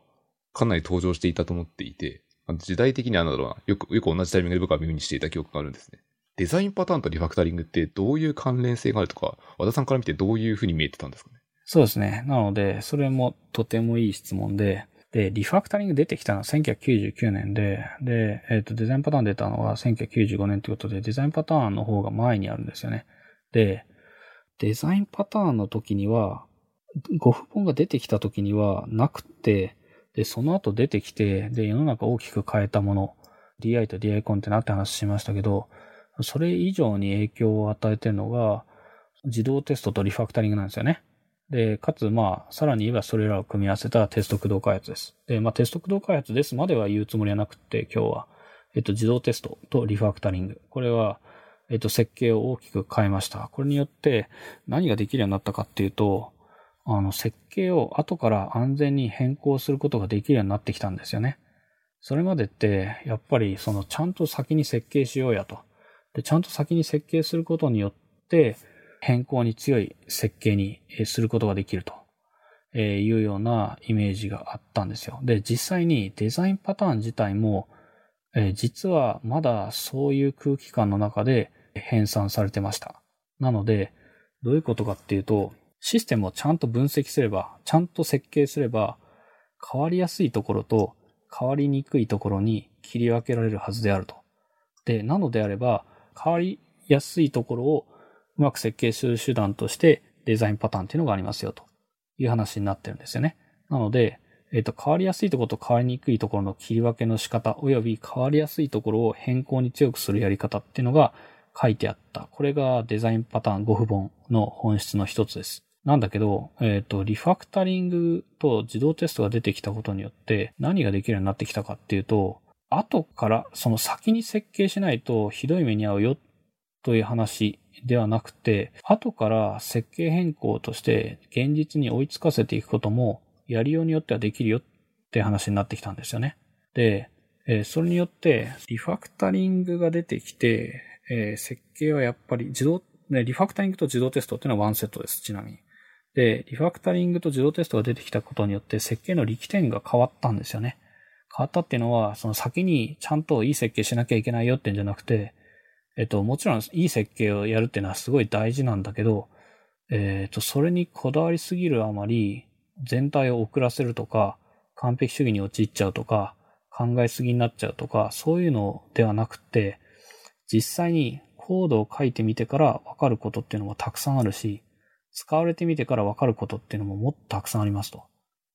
Speaker 1: かなり登場していたと思っていて、時代的にはなんだろうな、よく、よく同じタイミングで僕は耳にしていた記憶があるんですね。デザインパターンとリファクタリングってどういう関連性があるとか、和田さんから見てどういうふうに見えてたんですかね？
Speaker 2: そうですね。なので、それもとてもいい質問で、で、リファクタリング出てきたのは1999年で、で、えっ、と、デザインパターン出たのは1995年ということで、デザインパターンの方が前にあるんですよね。で、デザインパターンの時には、ご不本が出てきた時にはなくて、で、その後出てきて、で、世の中大きく変えたもの、DI と DI コンテナって話しましたけど、それ以上に影響を与えてるのが、自動テストとリファクタリングなんですよね。で、かつ、まあ、さらに言えばそれらを組み合わせたテスト駆動開発です。で、まあ、テスト駆動開発ですまでは言うつもりはなくて、今日は、えっと、自動テストとリファクタリング。これは、えっと、設計を大きく変えました。これによって何ができるようになったかっていうと、あの、設計を後から安全に変更することができるようになってきたんですよね。それまでって、やっぱり、その、ちゃんと先に設計しようやと。で、ちゃんと先に設計することによって、変更に強い設計にすることができるというようなイメージがあったんですよ。で、実際にデザインパターン自体も、実はまだそういう空気感の中で編纂されてました。なので、どういうことかっていうと、システムをちゃんと分析すれば、ちゃんと設計すれば、変わりやすいところと変わりにくいところに切り分けられるはずであると。で、なのであれば、変わりやすいところをうまく設計する手段としてデザインパターンっていうのがありますよという話になってるんですよね。なので、えっ、と、変わりやすいところと変わりにくいところの切り分けの仕方、および変わりやすいところを変更に強くするやり方っていうのが書いてあった。これがデザインパターン5不本の本質の一つです。なんだけど、えっ、と、リファクタリングと自動テストが出てきたことによって何ができるようになってきたかっていうと、後からその先に設計しないとひどい目に遭うよという話、ではなくて、後から設計変更として現実に追いつかせていくことも、やりようによってはできるよって話になってきたんですよね。で、えー、それによって、リファクタリングが出てきて、えー、設計はやっぱり自動、ね、リファクタリングと自動テストっていうのはワンセットです、ちなみに。で、リファクタリングと自動テストが出てきたことによって設計の力点が変わったんですよね。変わったっていうのは、その先にちゃんといい設計しなきゃいけないよってんじゃなくて、えっと、もちろんいい設計をやるっていうのはすごい大事なんだけど、えっと、それにこだわりすぎるあまり、全体を遅らせるとか、完璧主義に陥っちゃうとか、考えすぎになっちゃうとか、そういうのではなくて、実際にコードを書いてみてからわかることっていうのもたくさんあるし、使われてみてからわかることっていうのももっとたくさんありますと。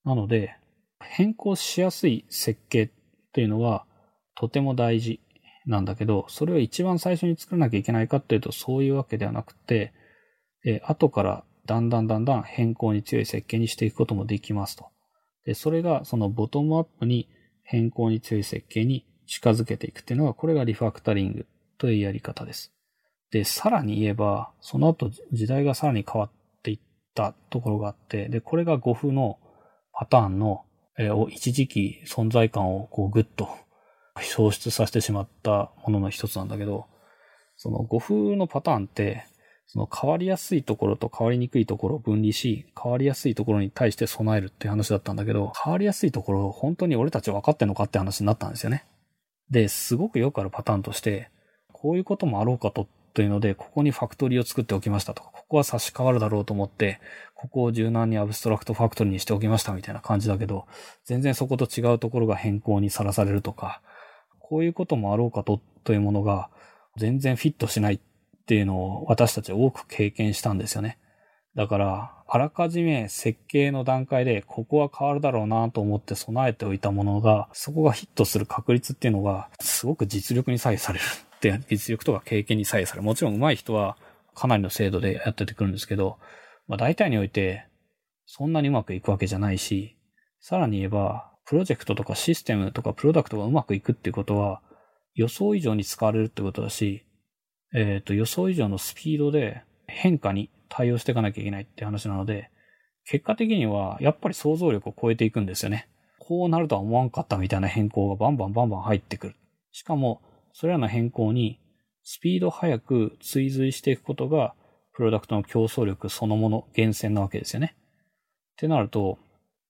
Speaker 2: なので、変更しやすい設計っていうのはとても大事なんだけど、それを一番最初に作らなきゃいけないかっていうとそういうわけではなくて、え後からだんだんだんだん変更に強い設計にしていくこともできますと。で、それがそのボトムアップに変更に強い設計に近づけていくっていうのが、これがリファクタリングというやり方です。で、さらに言えば、その後時代がさらに変わっていったところがあって、で、これが g フのパターンの、えー、一時期存在感をこうぐっと消失させてしまったものの一つなんだけど、その g フのパターンって、その変わりやすいところと変わりにくいところを分離し、変わりやすいところに対して備えるっていう話だったんだけど、変わりやすいところを本当に俺たち分かってんのかって話になったんですよね。で、すごくよくあるパターンとして、こういうこともあろうかとというので、ここにファクトリーを作っておきましたとか、ここは差し替わるだろうと思って、ここを柔軟にアブストラクトファクトリーにしておきましたみたいな感じだけど、全然そこと違うところが変更にさらされるとか、こういうこともあろうかとというものが全然フィットしないっていうのを私たち多く経験したんですよね。だから、あらかじめ設計の段階でここは変わるだろうなと思って備えておいたものが、そこがヒットする確率っていうのが、すごく実力に左右されるって、実力とか経験に左右される。もちろん上手い人はかなりの精度でやっててくるんですけど、まあ大体において、そんなにうまくいくわけじゃないし、さらに言えば、プロジェクトとかシステムとかプロダクトがうまくいくっていうことは、予想以上に使われるってことだし、えっ、ー、と、予想以上のスピードで変化に対応していかなきゃいけないって話なので、結果的にはやっぱり想像力を超えていくんですよね。こうなるとは思わんかったみたいな変更がバンバンバンバン入ってくる。しかも、それらの変更にスピード速く追随していくことが、プロダクトの競争力そのもの、源泉なわけですよね。ってなると、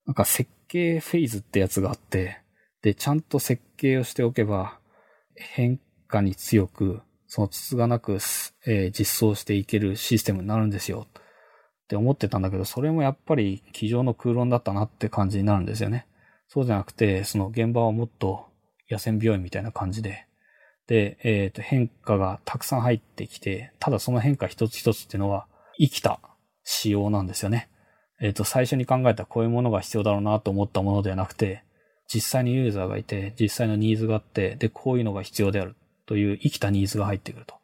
Speaker 2: なんか設計フェーズってやつがあって、で、ちゃんと設計をしておけば、変化に強くそのつつがなく、えー、実装していけるシステムになるんですよ。って思ってたんだけど、それもやっぱり机上の空論だったなって感じになるんですよね。そうじゃなくて、その現場はもっと野戦病院みたいな感じで、で、えっ、ー、と、変化がたくさん入ってきて、ただその変化一つ一つっていうのは、生きた仕様なんですよね。えっ、ー、と、最初に考えたこういうものが必要だろうなと思ったものではなくて、実際にユーザーがいて、実際のニーズがあって、で、こういうのが必要である。という生きたニーズが入ってくると。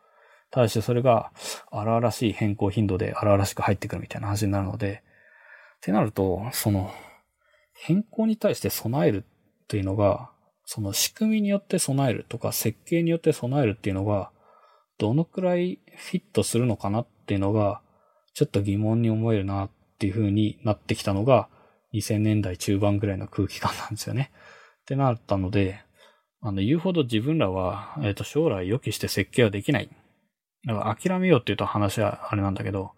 Speaker 2: ただしそれが荒々しい変更頻度で荒々しく入ってくるみたいな話になるので、ってなると、その変更に対して備えるっていうのが、その仕組みによって備えるとか設計によって備えるっていうのが、どのくらいフィットするのかなっていうのが、ちょっと疑問に思えるなっっていう風になってきたのが、2000年代中盤ぐらいの空気感なんですよね。ってなったので、あの、言うほど自分らは、えっ、ー、と、将来予期して設計はできない。だから諦めようって言うと話はあれなんだけど、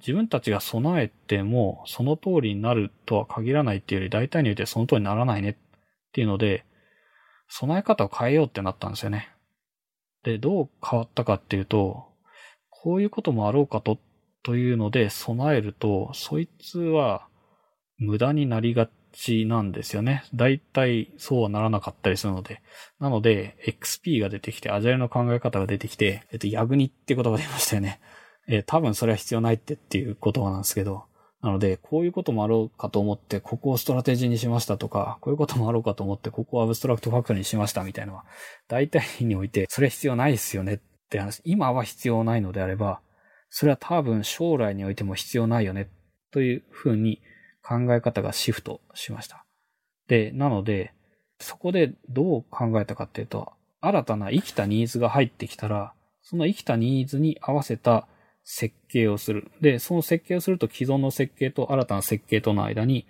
Speaker 2: 自分たちが備えても、その通りになるとは限らないっていうより、大体に言うてその通りにならないねっていうので、備え方を変えようってなったんですよね。で、どう変わったかっていうと、こういうこともあろうかとっ、というので備えると、そいつは無駄になりがちなんですよね。大体そうはならなかったりするので。なので、XP が出てきて、アジャイルの考え方が出てきて、えっと、ヤグニって言葉出ましたよね。えー、多分それは必要ないってっていう言葉なんですけど。なので、こういうこともあろうかと思って、ここをストラテジーにしましたとか、こういうこともあろうかと思って、ここをアブストラクトファクトリーにしましたみたいなのは、大体において、それ必要ないですよねって話。今は必要ないのであれば、それは多分将来においても必要ないよね、というふうに考え方がシフトしました。で、なので、そこでどう考えたかっていうと、新たな生きたニーズが入ってきたら、その生きたニーズに合わせた設計をする。で、その設計をすると既存の設計と新たな設計との間に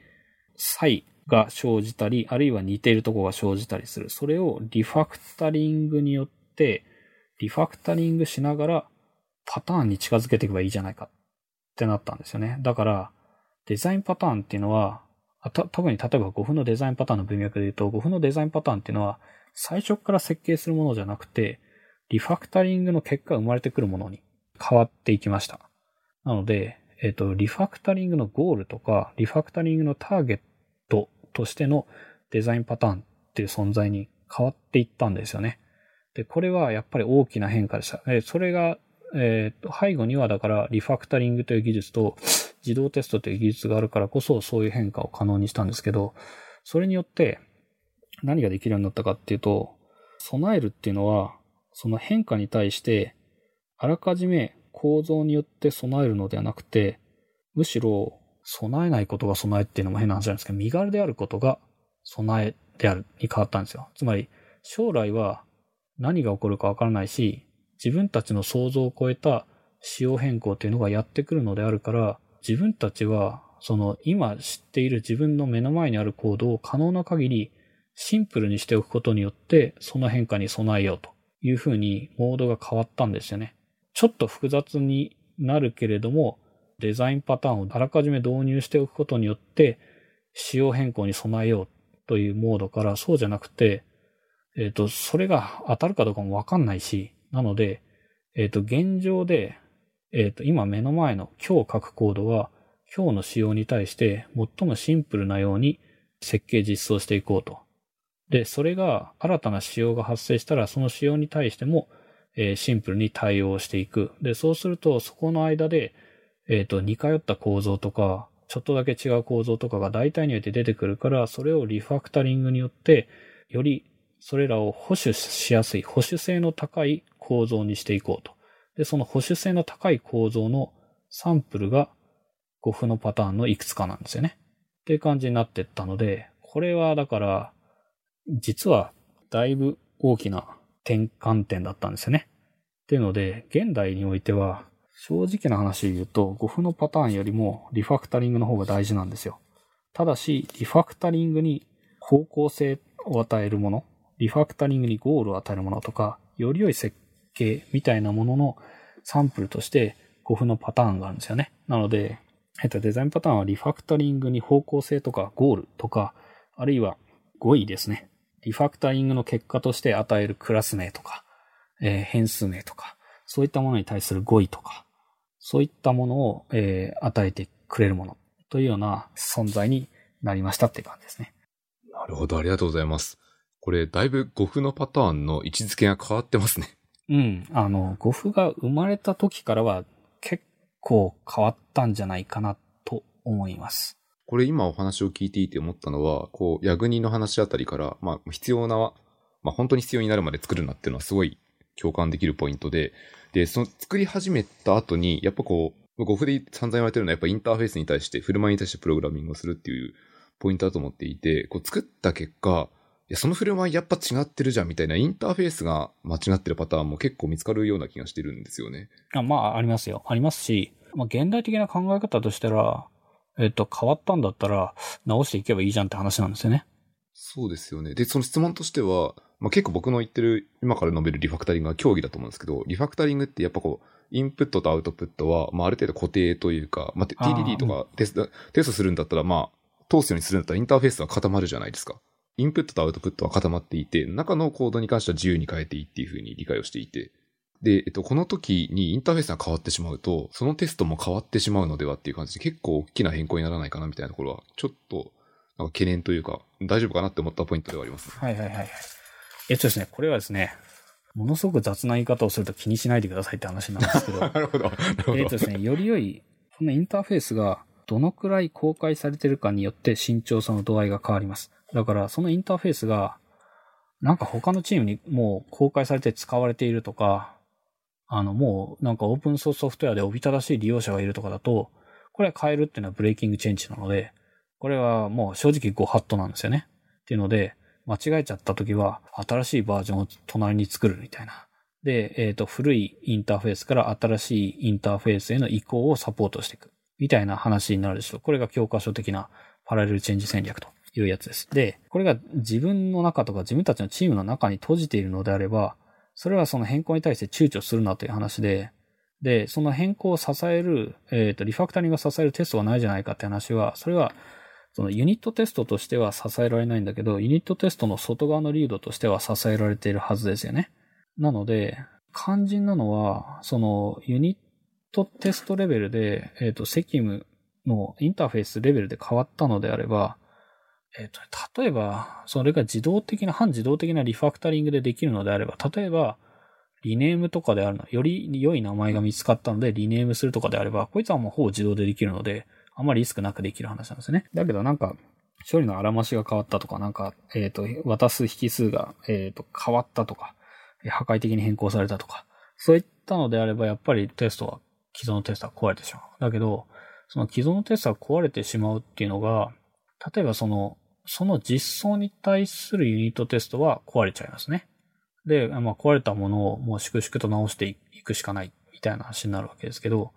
Speaker 2: 差異が生じたり、あるいは似ているところが生じたりする。それをリファクタリングによって、リファクタリングしながらパターンに近づけていけばいいじゃないかってなったんですよね。だから、デザインパターンっていうのは、特に例えば5分のデザインパターンの文脈で言うと、5分のデザインパターンっていうのは、最初から設計するものじゃなくて、リファクタリングの結果生まれてくるものに変わっていきました。なので、えっ、ー、と、リファクタリングのゴールとか、リファクタリングのターゲットとしてのデザインパターンっていう存在に変わっていったんですよね。で、これはやっぱり大きな変化でした。えそれが、えっ、ー、と、背後にはだからリファクタリングという技術と自動テストという技術があるからこそそういう変化を可能にしたんですけど、それによって何ができるようになったかっていうと、備えるっていうのは、その変化に対してあらかじめ構造によって備えるのではなくて、むしろ備えないことが備えっていうのも変な話なんですけど、身軽であることが備えであるに変わったんですよ。つまり、将来は何が起こるかわからないし、自分たちの想像を超えた仕様変更っていうのがやってくるのであるから、自分たちは、その今知っている自分の目の前にあるコードを可能な限りシンプルにしておくことによって、その変化に備えようというふうにモードが変わったんですよね。ちょっと複雑になるけれども、デザインパターンをあらかじめ導入しておくことによって、仕様変更に備えようというモードからそうじゃなくて、えっ、ー、と、それが当たるかどうかもわかんないし、なので、えっ、ー、と、現状で、えっ、ー、と、今目の前の今日書くコードは、今日の仕様に対して最もシンプルなように設計実装していこうと。で、それが新たな仕様が発生したら、その仕様に対してもえー、シンプルに対応していく。で、そうすると、そこの間で、えっ、ー、と、似通った構造とか、ちょっとだけ違う構造とかが大体において出てくるから、それをリファクタリングによって、よりそれらを保守しやすい、保守性の高い構造にしていこうと。で、その保守性の高い構造のサンプルが5符のパターンのいくつかなんですよね。っていう感じになってったので、これはだから、実はだいぶ大きな転換点だったんですよね。っていうので、現代においては、正直な話で言うと、5符のパターンよりもリファクタリングの方が大事なんですよ。ただし、リファクタリングに方向性を与えるもの、リファクタリングにゴールを与えるものとか、より良い設計みたいなもののサンプルとして5符のパターンがあるんですよね。なので、えっと、デザインパターンはリファクタリングに方向性とかゴールとか、あるいは語彙ですね。リファクタリングの結果として与えるクラス名とか、えー、変数名とか、そういったものに対する語彙とか、そういったものを、えー、与えてくれるものというような存在になりましたっていう感じですね。
Speaker 1: なるほど、ありがとうございます。これ、だいぶ語符のパターンの位置づけが変わってますね。
Speaker 2: うん。あの、語符が生まれた時からは結構変わったんじゃないかなと思います。
Speaker 1: これ今お話を聞いていて思ったのは、こう、ヤグニの話あたりから、まあ、必要な、まあ、本当に必要になるまで作るなっていうのはすごい共感できるポイントで、で、その作り始めた後に、やっぱこう、ごふで散々言われてるのは、やっぱインターフェースに対して、振る舞いに対してプログラミングをするっていうポイントだと思っていて、こう作った結果、や、その振る舞いやっぱ違ってるじゃんみたいなインターフェースが間違ってるパターンも結構見つかるような気がしてるんですよね。
Speaker 2: あまあ、ありますよ。ありますし、まあ、現代的な考え方としたら、えっ、と、変わったんだったら、直していけばいいじゃんって話なんですよね。
Speaker 1: そうですよね。で、その質問としては、まあ、結構僕の言ってる、今から述べるリファクタリングは競技だと思うんですけど、リファクタリングってやっぱこう、インプットとアウトプットは、まあ、ある程度固定というか、まあ、TDD とかテスト、テストするんだったら、まあ、通すようにするんだったらインターフェースは固まるじゃないですか。インプットとアウトプットは固まっていて、中のコードに関しては自由に変えていいっていうふうに理解をしていて、で、えっと、この時にインターフェースが変わってしまうと、そのテストも変わってしまうのではっていう感じで結構大きな変更にならないかなみたいなところは、ちょっと、なんか懸念というか、大丈夫かなって思ったポイントではあります、
Speaker 2: はいはいはい。えっとですね、これはですね、ものすごく雑な言い方をすると気にしないでくださいって話なんですけど。
Speaker 1: なるほど。
Speaker 2: えっとですね、より良い、このインターフェースがどのくらい公開されてるかによって慎重さの度合いが変わります。だから、そのインターフェースが、なんか他のチームにもう公開されて使われているとか、あの、もうなんかオープンソースソフトウェアでおびただしい利用者がいるとかだと、これは変えるっていうのはブレイキングチェンジなので、これはもう正直ご法度なんですよね。っていうので、間違えちゃった時は新しいバージョンを隣に作るみたいなで、えっ、と、古いインターフェースから新しいインターフェースへの移行をサポートしていく。みたいな話になるでしょう。これが教科書的なパラレルチェンジ戦略というやつです。で、これが自分の中とか自分たちのチームの中に閉じているのであれば、それはその変更に対して躊躇するなという話で、で、その変更を支える、えっ、と、リファクタリングを支えるテストがないじゃないかって話は、それは、そのユニットテストとしては支えられないんだけど、ユニットテストの外側のリードとしては支えられているはずですよね。なので、肝心なのは、そのユニットトテストレベルで、えっ、と、セキムのインターフェースレベルで変わったのであれば、えっ、と、例えば、それが自動的な、半自動的なリファクタリングでできるのであれば、例えば、リネームとかであるの、より良い名前が見つかったので、リネームするとかであれば、こいつはもうほぼ自動でできるので、あんまりリスクなくできる話なんですね。だけどなんか、処理のあらましが変わったとか、なんか、えっ、と、渡す引数が、えっ、と、変わったとか、破壊的に変更されたとか、そういったのであれば、やっぱりテストは、既存のテストは壊れてしまう。だけど、その既存のテストが壊れてしまうっていうのが、例えばその、その実装に対するユニットテストは壊れちゃいますね。で、まあ壊れたものをもう粛々と直していくしかないみたいな話になるわけですけど、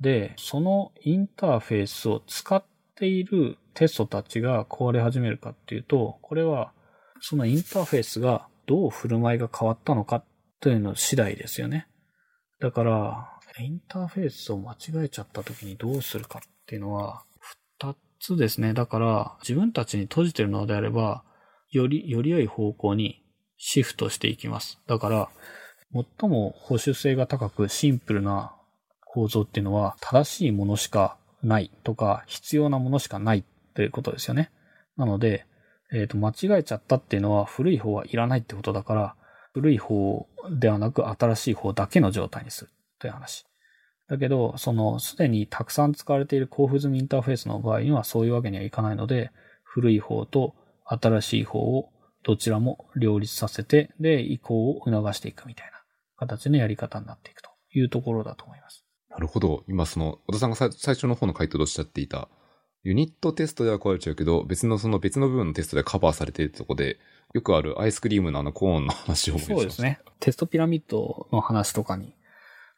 Speaker 2: で、そのインターフェースを使っているテストたちが壊れ始めるかっていうと、これはそのインターフェースがどう振る舞いが変わったのかというの次第ですよね。だから、インターフェースを間違えちゃった時にどうするかっていうのは、二つですね。だから、自分たちに閉じてるのであれば、より、より良い方向にシフトしていきます。だから、最も保守性が高くシンプルな構造っていうのは、正しいものしかないとか、必要なものしかないということですよね。なので、えっ、と、間違えちゃったっていうのは、古い方はいらないってことだから、古い方ではなく新しい方だけの状態にするという話。だけど、その、すでにたくさん使われている交付済みインターフェースの場合にはそういうわけにはいかないので、古い方と新しい方をどちらも両立させて、で、移行を促していくみたいな形のやり方になっていくというところだと思います。
Speaker 1: なるほど。今その、小田さんがさ最初の方の回答でおっしゃっていた、ユニットテストでは壊れちゃうけど、別のその別の部分のテストでカバーされているところで、よくあるアイスクリームのあのコーンの話を思い出しました
Speaker 2: そうですね。テストピラミッドの話とかに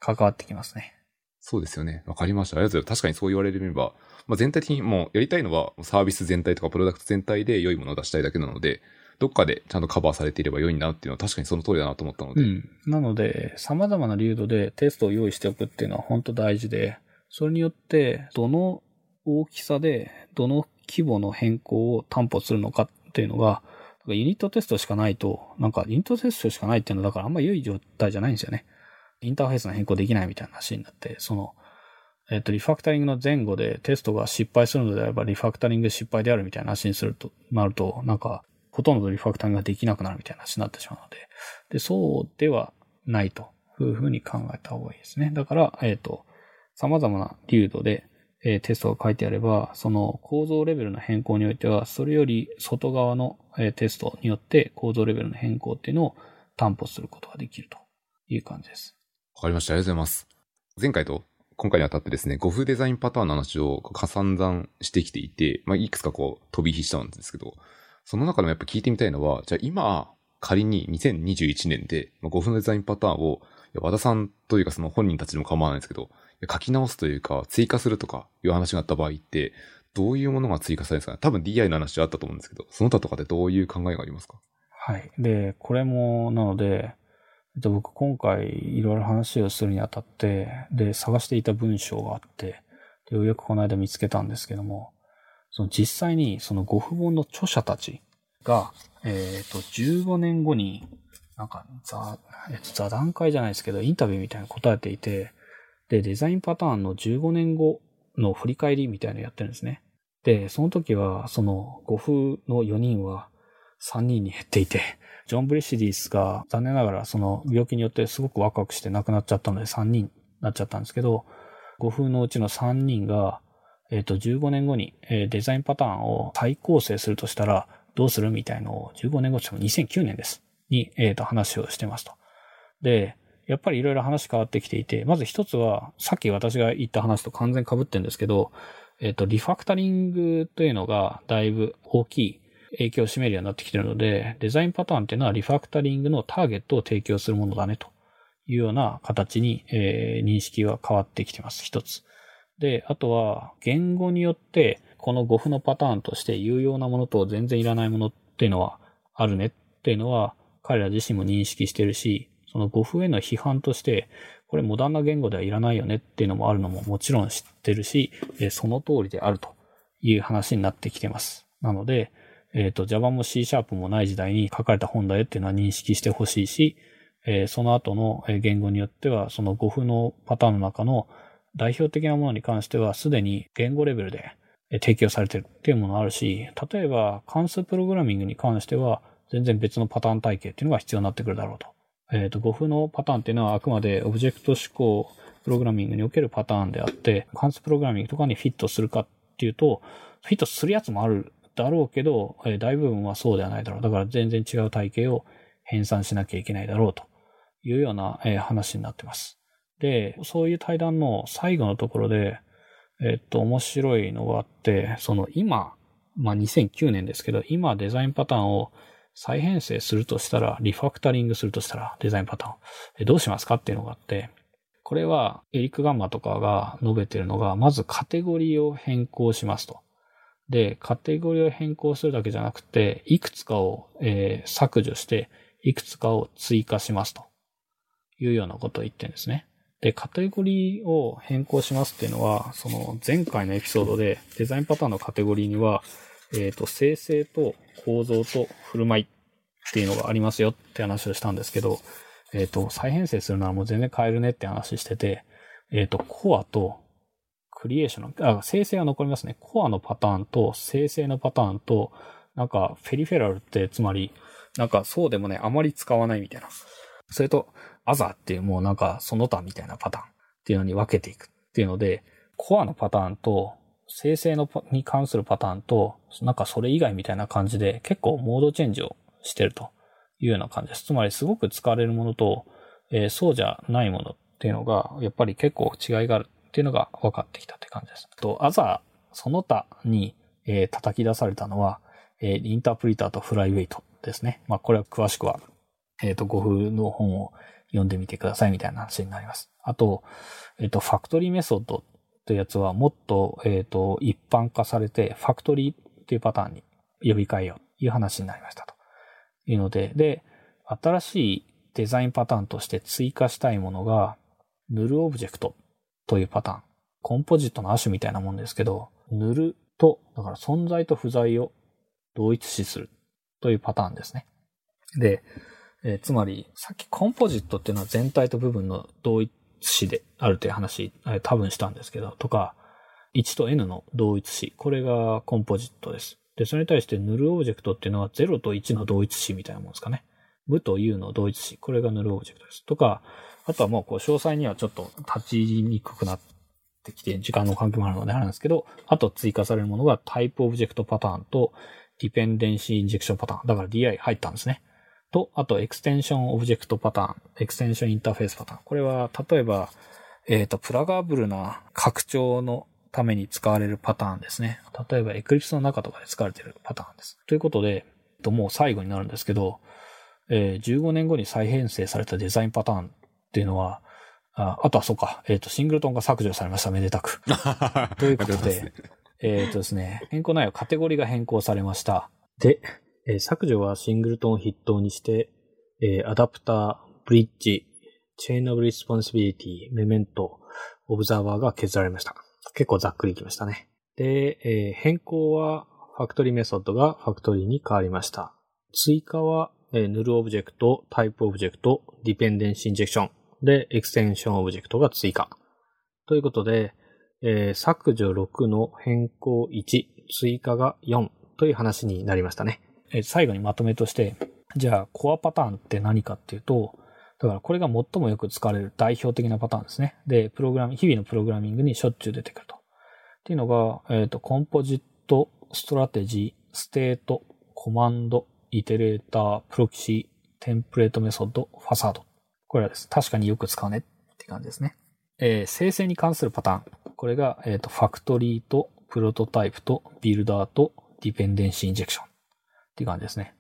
Speaker 2: 関わってきますね。
Speaker 1: そうですよね。わかりました。ありがとうございます。確かにそう言われれば、まあ、全体的にもうやりたいのはサービス全体とかプロダクト全体で良いものを出したいだけなので、どっかでちゃんとカバーされていれば良いなっていうのは確かにその通りだなと思ったので。
Speaker 2: うん。なので、様々な流度でテストを用意しておくっていうのは本当大事で、それによって、どの大きさで、どの規模の変更を担保するのかっていうのが、ユニットテストしかないと、なんかユニットテストしかないっていうのはだからあんま良い状態じゃないんですよね。インターフェースの変更できないみたいな話になって、その、えっ、と、リファクタリングの前後でテストが失敗するのであれば、リファクタリング失敗であるみたいな話にすると、なると、なんか、ほとんどリファクタリングができなくなるみたいな話になってしまうので、で、そうではないというふうに考えた方がいいですね。だから、えっ、と、様々な流度で、えーテストが書いてあれば、その構造レベルの変更においては、それより外側の、えーテストによって構造レベルの変更っていうのを担保することができるという感じです。
Speaker 1: わかりました。ありがとうございます。前回と今回にあたってですね、5風デザインパターンの話を散々してきていて、まあ、いくつかこう飛び火したんですけど、その中でもやっぱ聞いてみたいのは、じゃあ今、仮に2021年でまあ5分デザインパターンを、和田さんというかその本人たちでも構わないんですけど、書き直すというか追加するとかいう話があった場合って、どういうものが追加されるんですかね？多分 DI の話はあったと思うんですけど、その他とかでどういう考えがありますか？
Speaker 2: はい。で、これも、なので、えっと、僕今回いろいろ話をするにあたって、で、探していた文章があって、でようやくこの間見つけたんですけども、その実際にそのご不本の著者たちが、えっ、と、15年後に、なんか、座、えっと、座談会じゃないですけど、インタビューみたいなの答えていて、で、デザインパターンの15年後の振り返りみたいなのやってるんですね。で、その時は、その、ご夫の4人は3人に減っていて、ジョン・ブリシディスが残念ながらその病気によってすごく若くして亡くなっちゃったので3人になっちゃったんですけど、ご夫のうちの3人が、えっ、と、15年後に、えーデザインパターンを再構成するとしたらどうするみたいのを15年後っても2009年です。に、えっ、と、話をしてますと。で、やっぱりいろいろ話変わってきていて、まず一つは、さっき私が言った話と完全被ってるんですけど、えっ、と、リファクタリングというのがだいぶ大きい影響を占めるようになってきているので、デザインパターンっていうのはリファクタリングのターゲットを提供するものだねというような形に、えー、認識が変わってきてます。一つ。で、あとは、言語によって、この語符のパターンとして有用なものと全然いらないものっていうのはあるねっていうのは、彼ら自身も認識してるし、その語符への批判として、これモダンな言語ではいらないよねっていうのもあるのももちろん知ってるし、その通りであるという話になってきてます。なので、えっ、ー、と、Java も C シャープもない時代に書かれた本だよっていうのは認識してほしいし、えー、その後の言語によっては、その語符のパターンの中の代表的なものに関しては、すでに言語レベルで提供されてるっていうものあるし、例えば関数プログラミングに関しては、全然別のパターン体系っていうのが必要になってくるだろうと。えっ、ー、と、語符のパターンっていうのはあくまでオブジェクト思考プログラミングにおけるパターンであって、関数プログラミングとかにフィットするかっていうと、フィットするやつもあるだろうけど、えー、大部分はそうではないだろう。だから全然違う体系を編纂しなきゃいけないだろうというような、えー、話になってます。で、そういう対談の最後のところで、えっと、面白いのがあって、その今、まあ、2009年ですけど、今デザインパターンを再編成するとしたら、リファクタリングするとしたら、デザインパターンを、どうしますかっていうのがあって、これはエリック・ガンマとかが述べてるのが、まずカテゴリーを変更しますと。で、カテゴリーを変更するだけじゃなくて、いくつかを、えー、削除して、いくつかを追加しますというようなことを言ってるんですね。で、カテゴリーを変更しますっていうのは、その前回のエピソードでデザインパターンのカテゴリーには、えっ、ー、と、生成と構造と振る舞いっていうのがありますよって話をしたんですけど、えっ、ー、と、再編成するならもう全然変えるねって話してて、えっ、ー、と、コアとクリエーションの、あ、生成は残りますね。コアのパターンと生成のパターンと、なんか、フェリフェラルって、つまり、なんかそうでもね、あまり使わないみたいな。それと、アザーっていうもうなんか、その他みたいなパターンっていうのに分けていくっていうので、コアのパターンと生成のに関するパターンと、なんかそれ以外みたいな感じで結構モードチェンジをしてるというような感じです。つまりすごく使われるものと、えー、そうじゃないものっていうのが、やっぱり結構違いがあるっていうのが分かってきたって感じです。と、アザー、その他に、えー、叩き出されたのは、えー、インタープリターとフライウェイトですね。まあ、これは詳しくは、えっ、ー、と、語風の本を読んでみてくださいみたいな話になります。あと、えっ、と、ファクトリーメソッドというやつはもっと、えっ、ー、と、一般化されて、ファクトリーっていうパターンに呼び替えようという話になりましたというので、で、新しいデザインパターンとして追加したいものが、ヌルオブジェクトというパターン。コンポジットの亜種みたいなもんですけど、ヌルと、だから存在と不在を同一視するというパターンですね。で、えー、つまり、さっき Composite っていうのは全体と部分の同一視であるという話、多分したんですけど、とか、1と n の同一視。これが Composite です。で、それに対して Null Object っていうのは0と1の同一視みたいなもんですかね。無と 有の同一視。これが Null Object です。とか、あとはもうこう詳細にはちょっと立ちにくくなってきて、時間の関係もあるのであるんですけど、あと追加されるものが Type Object パターンとDependency Injection パターン。だから DI 入ったんですね。と、あと、 Extension Object パターン、 Extension Interface パターン。これは、例えば、えっ、ー、と、 pluggable な拡張のために使われるパターンですね。例えば、 Eclipse の中とかで使われているパターンです。ということで、もう最後になるんですけど、え、15年後に再編成されたデザインパターンっていうのは、ああとはそうか、えっ、ー、と、 Singleton が削除されました、めでたく。ということで、えっ、とですね、変更内容、カテゴリーが変更されました。で、えー、削除は Singleton 筆頭にして、えー、 Adapter、Bridge、Chain of Responsibility、Memento、Observer が削られました。結構ざっくりいきましたね。で、えー、変更は、 Factory Method が Factory に変わりました。追加は、えー、 Null Object、Type Object、Dependency Injectionで、 Extension Object が追加。ということで、えー、削除6の変更1、追加が4という話になりましたね。え最後にまとめとして、じゃあコアパターンって何かっていうと、だからこれが最もよく使われる代表的なパターンですね。で、プログラミ日々のプログラミングにしょっちゅう出てくると。っていうのが、えっ、ー、と、 Composite、Strategy、State、Command、Iterator、Proxy、Template Method、Facade。これはです。確かによく使うねって感じですね。えー、生成に関するパターン。これが、えっ、ー、と、 Factory と、 Prototype と、 Builder と、 Dependency Injection。っていう感じですね。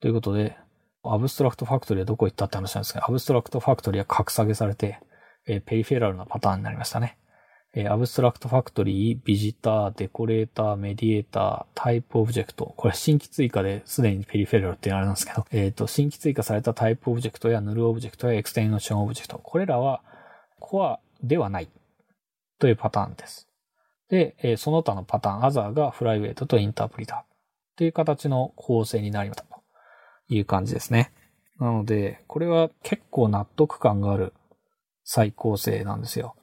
Speaker 2: ということで、 Abstract Factory はどこ行ったって話なんですけど、 Abstract Factory は格下げされて、えー、ペリフェラルなパターンになりましたね。えー、 Abstract Factory、Visitor、Decorator、Mediator、Type Object。これ新規追加ですでにペリフェラルっていうのあれなんですけど、えっ、ー、と、新規追加された Type Object や Null Object や Extension Object。これらはコアではないというパターンです。で、えー、その他のパターン、アザーがフライウェイトとインタープリターっていう形の構成になりましたという感じですね。なので、これは結構納得感がある再構成なんですよ。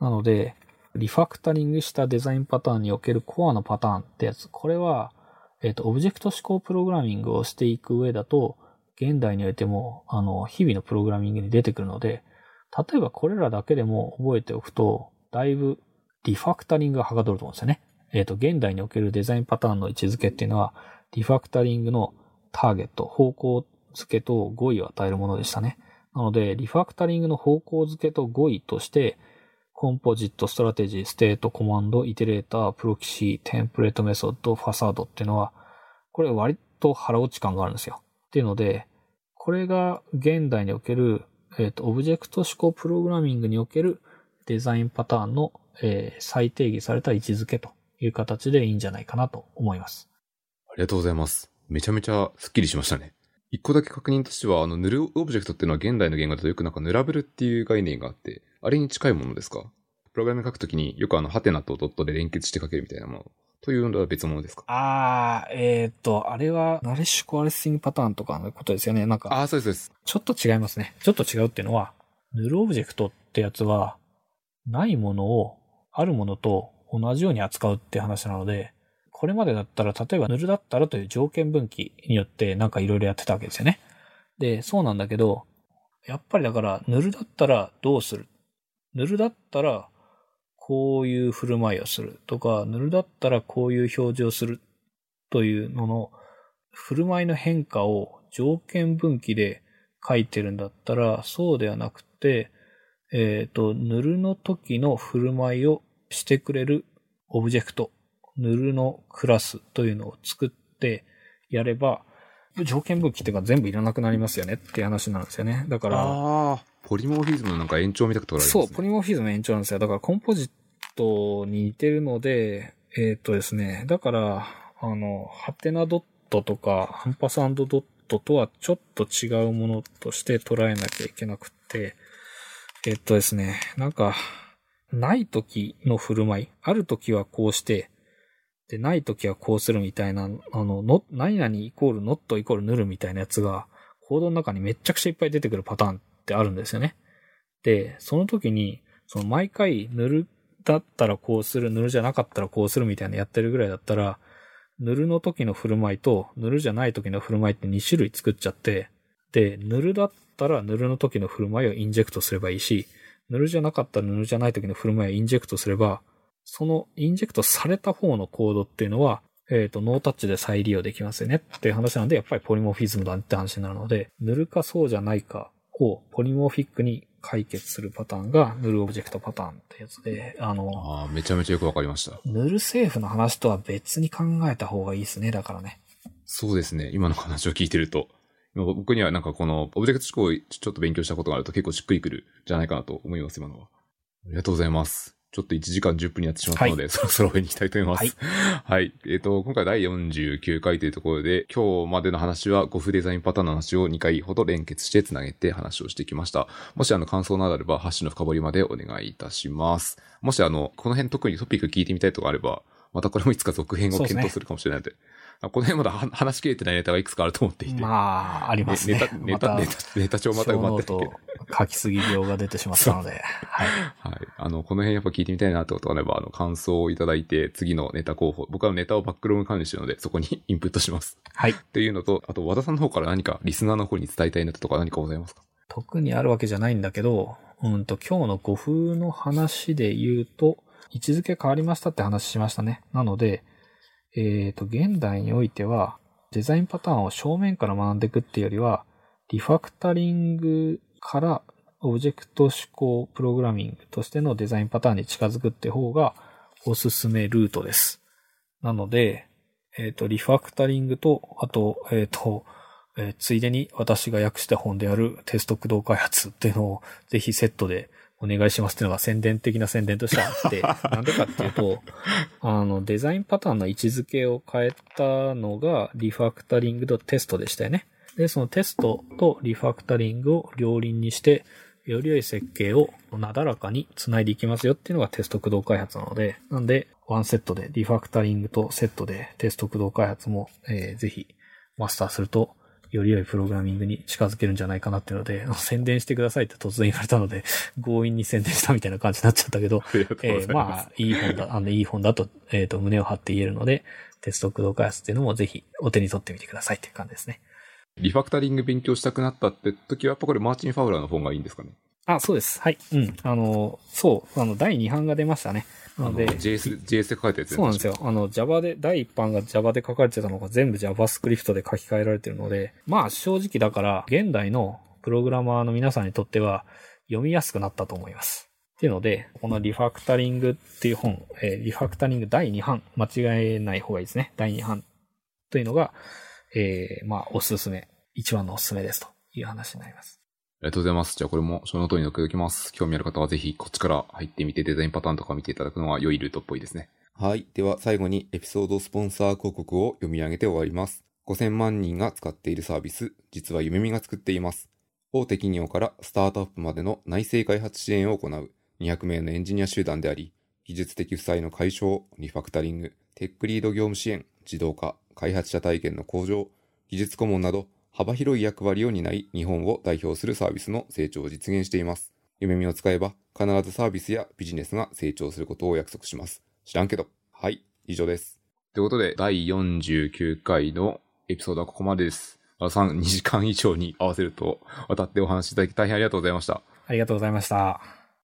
Speaker 2: なので、リファクタリングしたデザインパターンにおけるコアのパターンってやつ、これは、えっ、ー、と、オブジェクト思考プログラミングをしていく上だと、現代においても、あの、日々のプログラミングに出てくるので、例えばこれらだけでも覚えておくと、だいぶリファクタリングがはかどると思うんですよね。えっ、ー、と、現代におけるデザインパターンの位置づけっていうのは、リファクタリングのターゲット、方向付けと語彙を与えるものでしたね。なので、リファクタリングの方向付けと語彙として、 Composite、Strategy、State、Command、Iterator、Proxy、Template Method、Facade っていうのは、これ割と腹落ち感があるんですよ。っていうので、これが現代における、えっ、ー、と、オブジェクト指向プログラミングにおけるデザインパターンの、えー、再定義された位置づけという形でいいんじゃないかなと思います。
Speaker 1: ありがとうございます。めちゃめちゃスッキリしましたね。一個だけ確認としては、あの、 Null Object っていうのは現代の言語だとよくなんか nullable っていう概念があって、あれに近いものですか？プログラム書くときによくあの、ハテナとドットで連結して書けるみたいなもの。というのは別物ですか？
Speaker 2: ああ、えっ、ー、と、あれは、 Nullish Coalescing パターンとかのことですよね。なんか。
Speaker 1: ああ、そうです、そうです。
Speaker 2: ちょっと違いますね。ちょっと違うっていうのは、 Null Object ってやつは、ないものをあるものと同じように扱うって話なので、これまでだったら、例えばヌルだったらという条件分岐によってなんかいろいろやってたわけですよね。で、そうなんだけど、やっぱりだから、ヌルだったらどうするヌルだったら、こういう振る舞いをするとか、ヌルだったらこういう表示をするというのの、振る舞いの変化を条件分岐で書いてるんだったら、そうではなくて、えっ、ー、と、ヌルの時の振る舞いをしてくれるオブジェクト、ヌルのクラスというのを作ってやれば、条件分岐っていうか全部いらなくなりますよねっていう話なんですよね。だから。
Speaker 1: ポリモーフィズムのなんか延長みたいなところあります
Speaker 2: ね。そう、ポリモーフィズムの延長なんですよ。だからコンポジットに似てるので、えー、っとですね、だから、あの、ハテナドットとか、ハンパスドットとはちょっと違うものとして捉えなきゃいけなくて、えー、っとですね、なんか、ない時の振る舞い、ある時はこうして、で、ない時はこうするみたいな、あの、の、何々イコール not イコールヌルみたいなやつが、コードの中にめっちゃくちゃいっぱい出てくるパターンってあるんですよね。で、その時に、その毎回ヌルだったらこうする、ヌルじゃなかったらこうするみたいなやってるぐらいだったら、ヌルの時の振る舞いと、ヌルじゃない時の振る舞いって2種類作っちゃって、で、ヌルだったらヌルの時の振る舞いをインジェクトすればいいし、ヌルじゃなかったらヌルじゃない時の振る舞いをインジェクトすれば、そのインジェクトされた方のコードっていうのは、えっ、ー、と、ノータッチで再利用できますよねっていう話なんで、やっぱり polymorphism だって話になるので、ヌルかそうじゃないかを polymorphic に解決するパターンが Null Object パターンってやつで、あの、
Speaker 1: ああ、めちゃめちゃよくわかりました。
Speaker 2: null safe の話とは別に考えた方がいいですね、だからね。
Speaker 1: そうですね。今の話を聞いてると。僕にはなんかこのオブジェクト指向をちょっと勉強したことがあると結構しっくりくるじゃないかなと思います、今のは。ありがとうございます。ちょっと1時間10分になってしまったので、はい、そろそろ終わりに行きたいと思います。はい。はい、えっ、ー、と、今回第49回というところで、今日までの話は GoF デザインパターンの話を2回ほど連結して繋げて話をしてきました。もしあの感想などあれば、ハッシュの深掘りまでお願いいたします。もしあの、この辺特にトピック聞いてみたいとかあれば、またこれもいつか続編を検討するかもしれないので、この辺まだ話しきれてないネタがいくつかあると思っていて。
Speaker 2: まあ、ありますね。
Speaker 1: ネタ、ネタ、ネタ、ネタ帳また埋まって
Speaker 2: て。書きすぎ病が出てしまったので。はい。
Speaker 1: はい。あの、この辺やっぱ聞いてみたいなってことがあれば、あの、感想をいただいて、次のネタ候補、僕はネタをバックログ管理してるので、そこに インプットします。
Speaker 2: はい。
Speaker 1: っていうのと、あと、和田さんの方から何かリスナーの方に伝えたいネタとか何かございますか？
Speaker 2: 特にあるわけじゃないんだけど、うんと、今日の語風の話で言うと、位置づけ変わりましたって話しましたね。なので、えっ、ー、と、現代においては、デザインパターンを正面から学んでいくっていうよりは、リファクタリングからオブジェクト思考プログラミングとしてのデザインパターンに近づくって方がおすすめルートです。なので、えっ、ー、と、リファクタリングと、あと、えっ、ー、と、えーついでに私が訳した本であるテスト駆動開発っていうのをぜひセットでお願いしますっていうのが宣伝的な宣伝としてあって、なんでかっていうと、あの、デザインパターンの位置づけを変えたのがリファクタリングとテストでしたよね。で、そのテストとリファクタリングを両輪にして、より良い設計をなだらかに繋いでいきますよっていうのがテスト駆動開発なので、なんで、ワンセットでリファクタリングとセットでテスト駆動開発も、えーぜひマスターすると、より良いプログラミングに近づけるんじゃないかなっていうので、宣伝してくださいって突然言われたので、強引に宣伝したみたいな感じになっちゃったけど、
Speaker 1: あ
Speaker 2: えー
Speaker 1: ま
Speaker 2: あ、いい本だ、あの、いい本だと、えっ、と、胸を張って言えるので、テスト駆動開発っていうのもぜひお手に取ってみてくださいっていう感じですね。
Speaker 1: リファクタリング勉強したくなったって時は、やっぱこれマーチン・ファウラーの本がいいんですかね？
Speaker 2: あ、そうです。はい。うん。あの、そう、あの、第2版が出ましたね。なので、
Speaker 1: JS、JS で書かれたやつ
Speaker 2: そうなんですよ。あの、Java で、第1版が Java で書かれてたのが全部 JavaScript で書き換えられてるので、まあ正直だから、現代のプログラマーの皆さんにとっては読みやすくなったと思います。っていうので、このリファクタリングっていう本、えーリファクタリング第2版、間違えない方がいいですね。第2版というのが、えーまあおすすめ、一番のおすすめですという話になります。
Speaker 1: ありがとうございます。じゃあこれもショーノートに載っけておきます。興味ある方はぜひこっちから入ってみてデザインパターンとか見ていただくのは良いルートっぽいですね。
Speaker 3: はい。では最後にエピソードスポンサー広告を読み上げて終わります。5000万人が使っているサービス、実はゆめみが作っています。大手企業からスタートアップまでの内製開発支援を行う200名のエンジニア集団であり、技術的負債の解消、リファクタリング、テックリード業務支援、自動化、開発者体験の向上、技術顧問など幅広い役割を担い日本を代表するサービスの成長を実現しています。夢見を使えば必ずサービスやビジネスが成長することを約束します。知らんけど。はい、以上です。
Speaker 1: ということで、第49回のエピソードはここまでです。あさん2時間以上に合わせると渡ってお話しいただき大変ありがとうございました。
Speaker 2: ありがとうございました。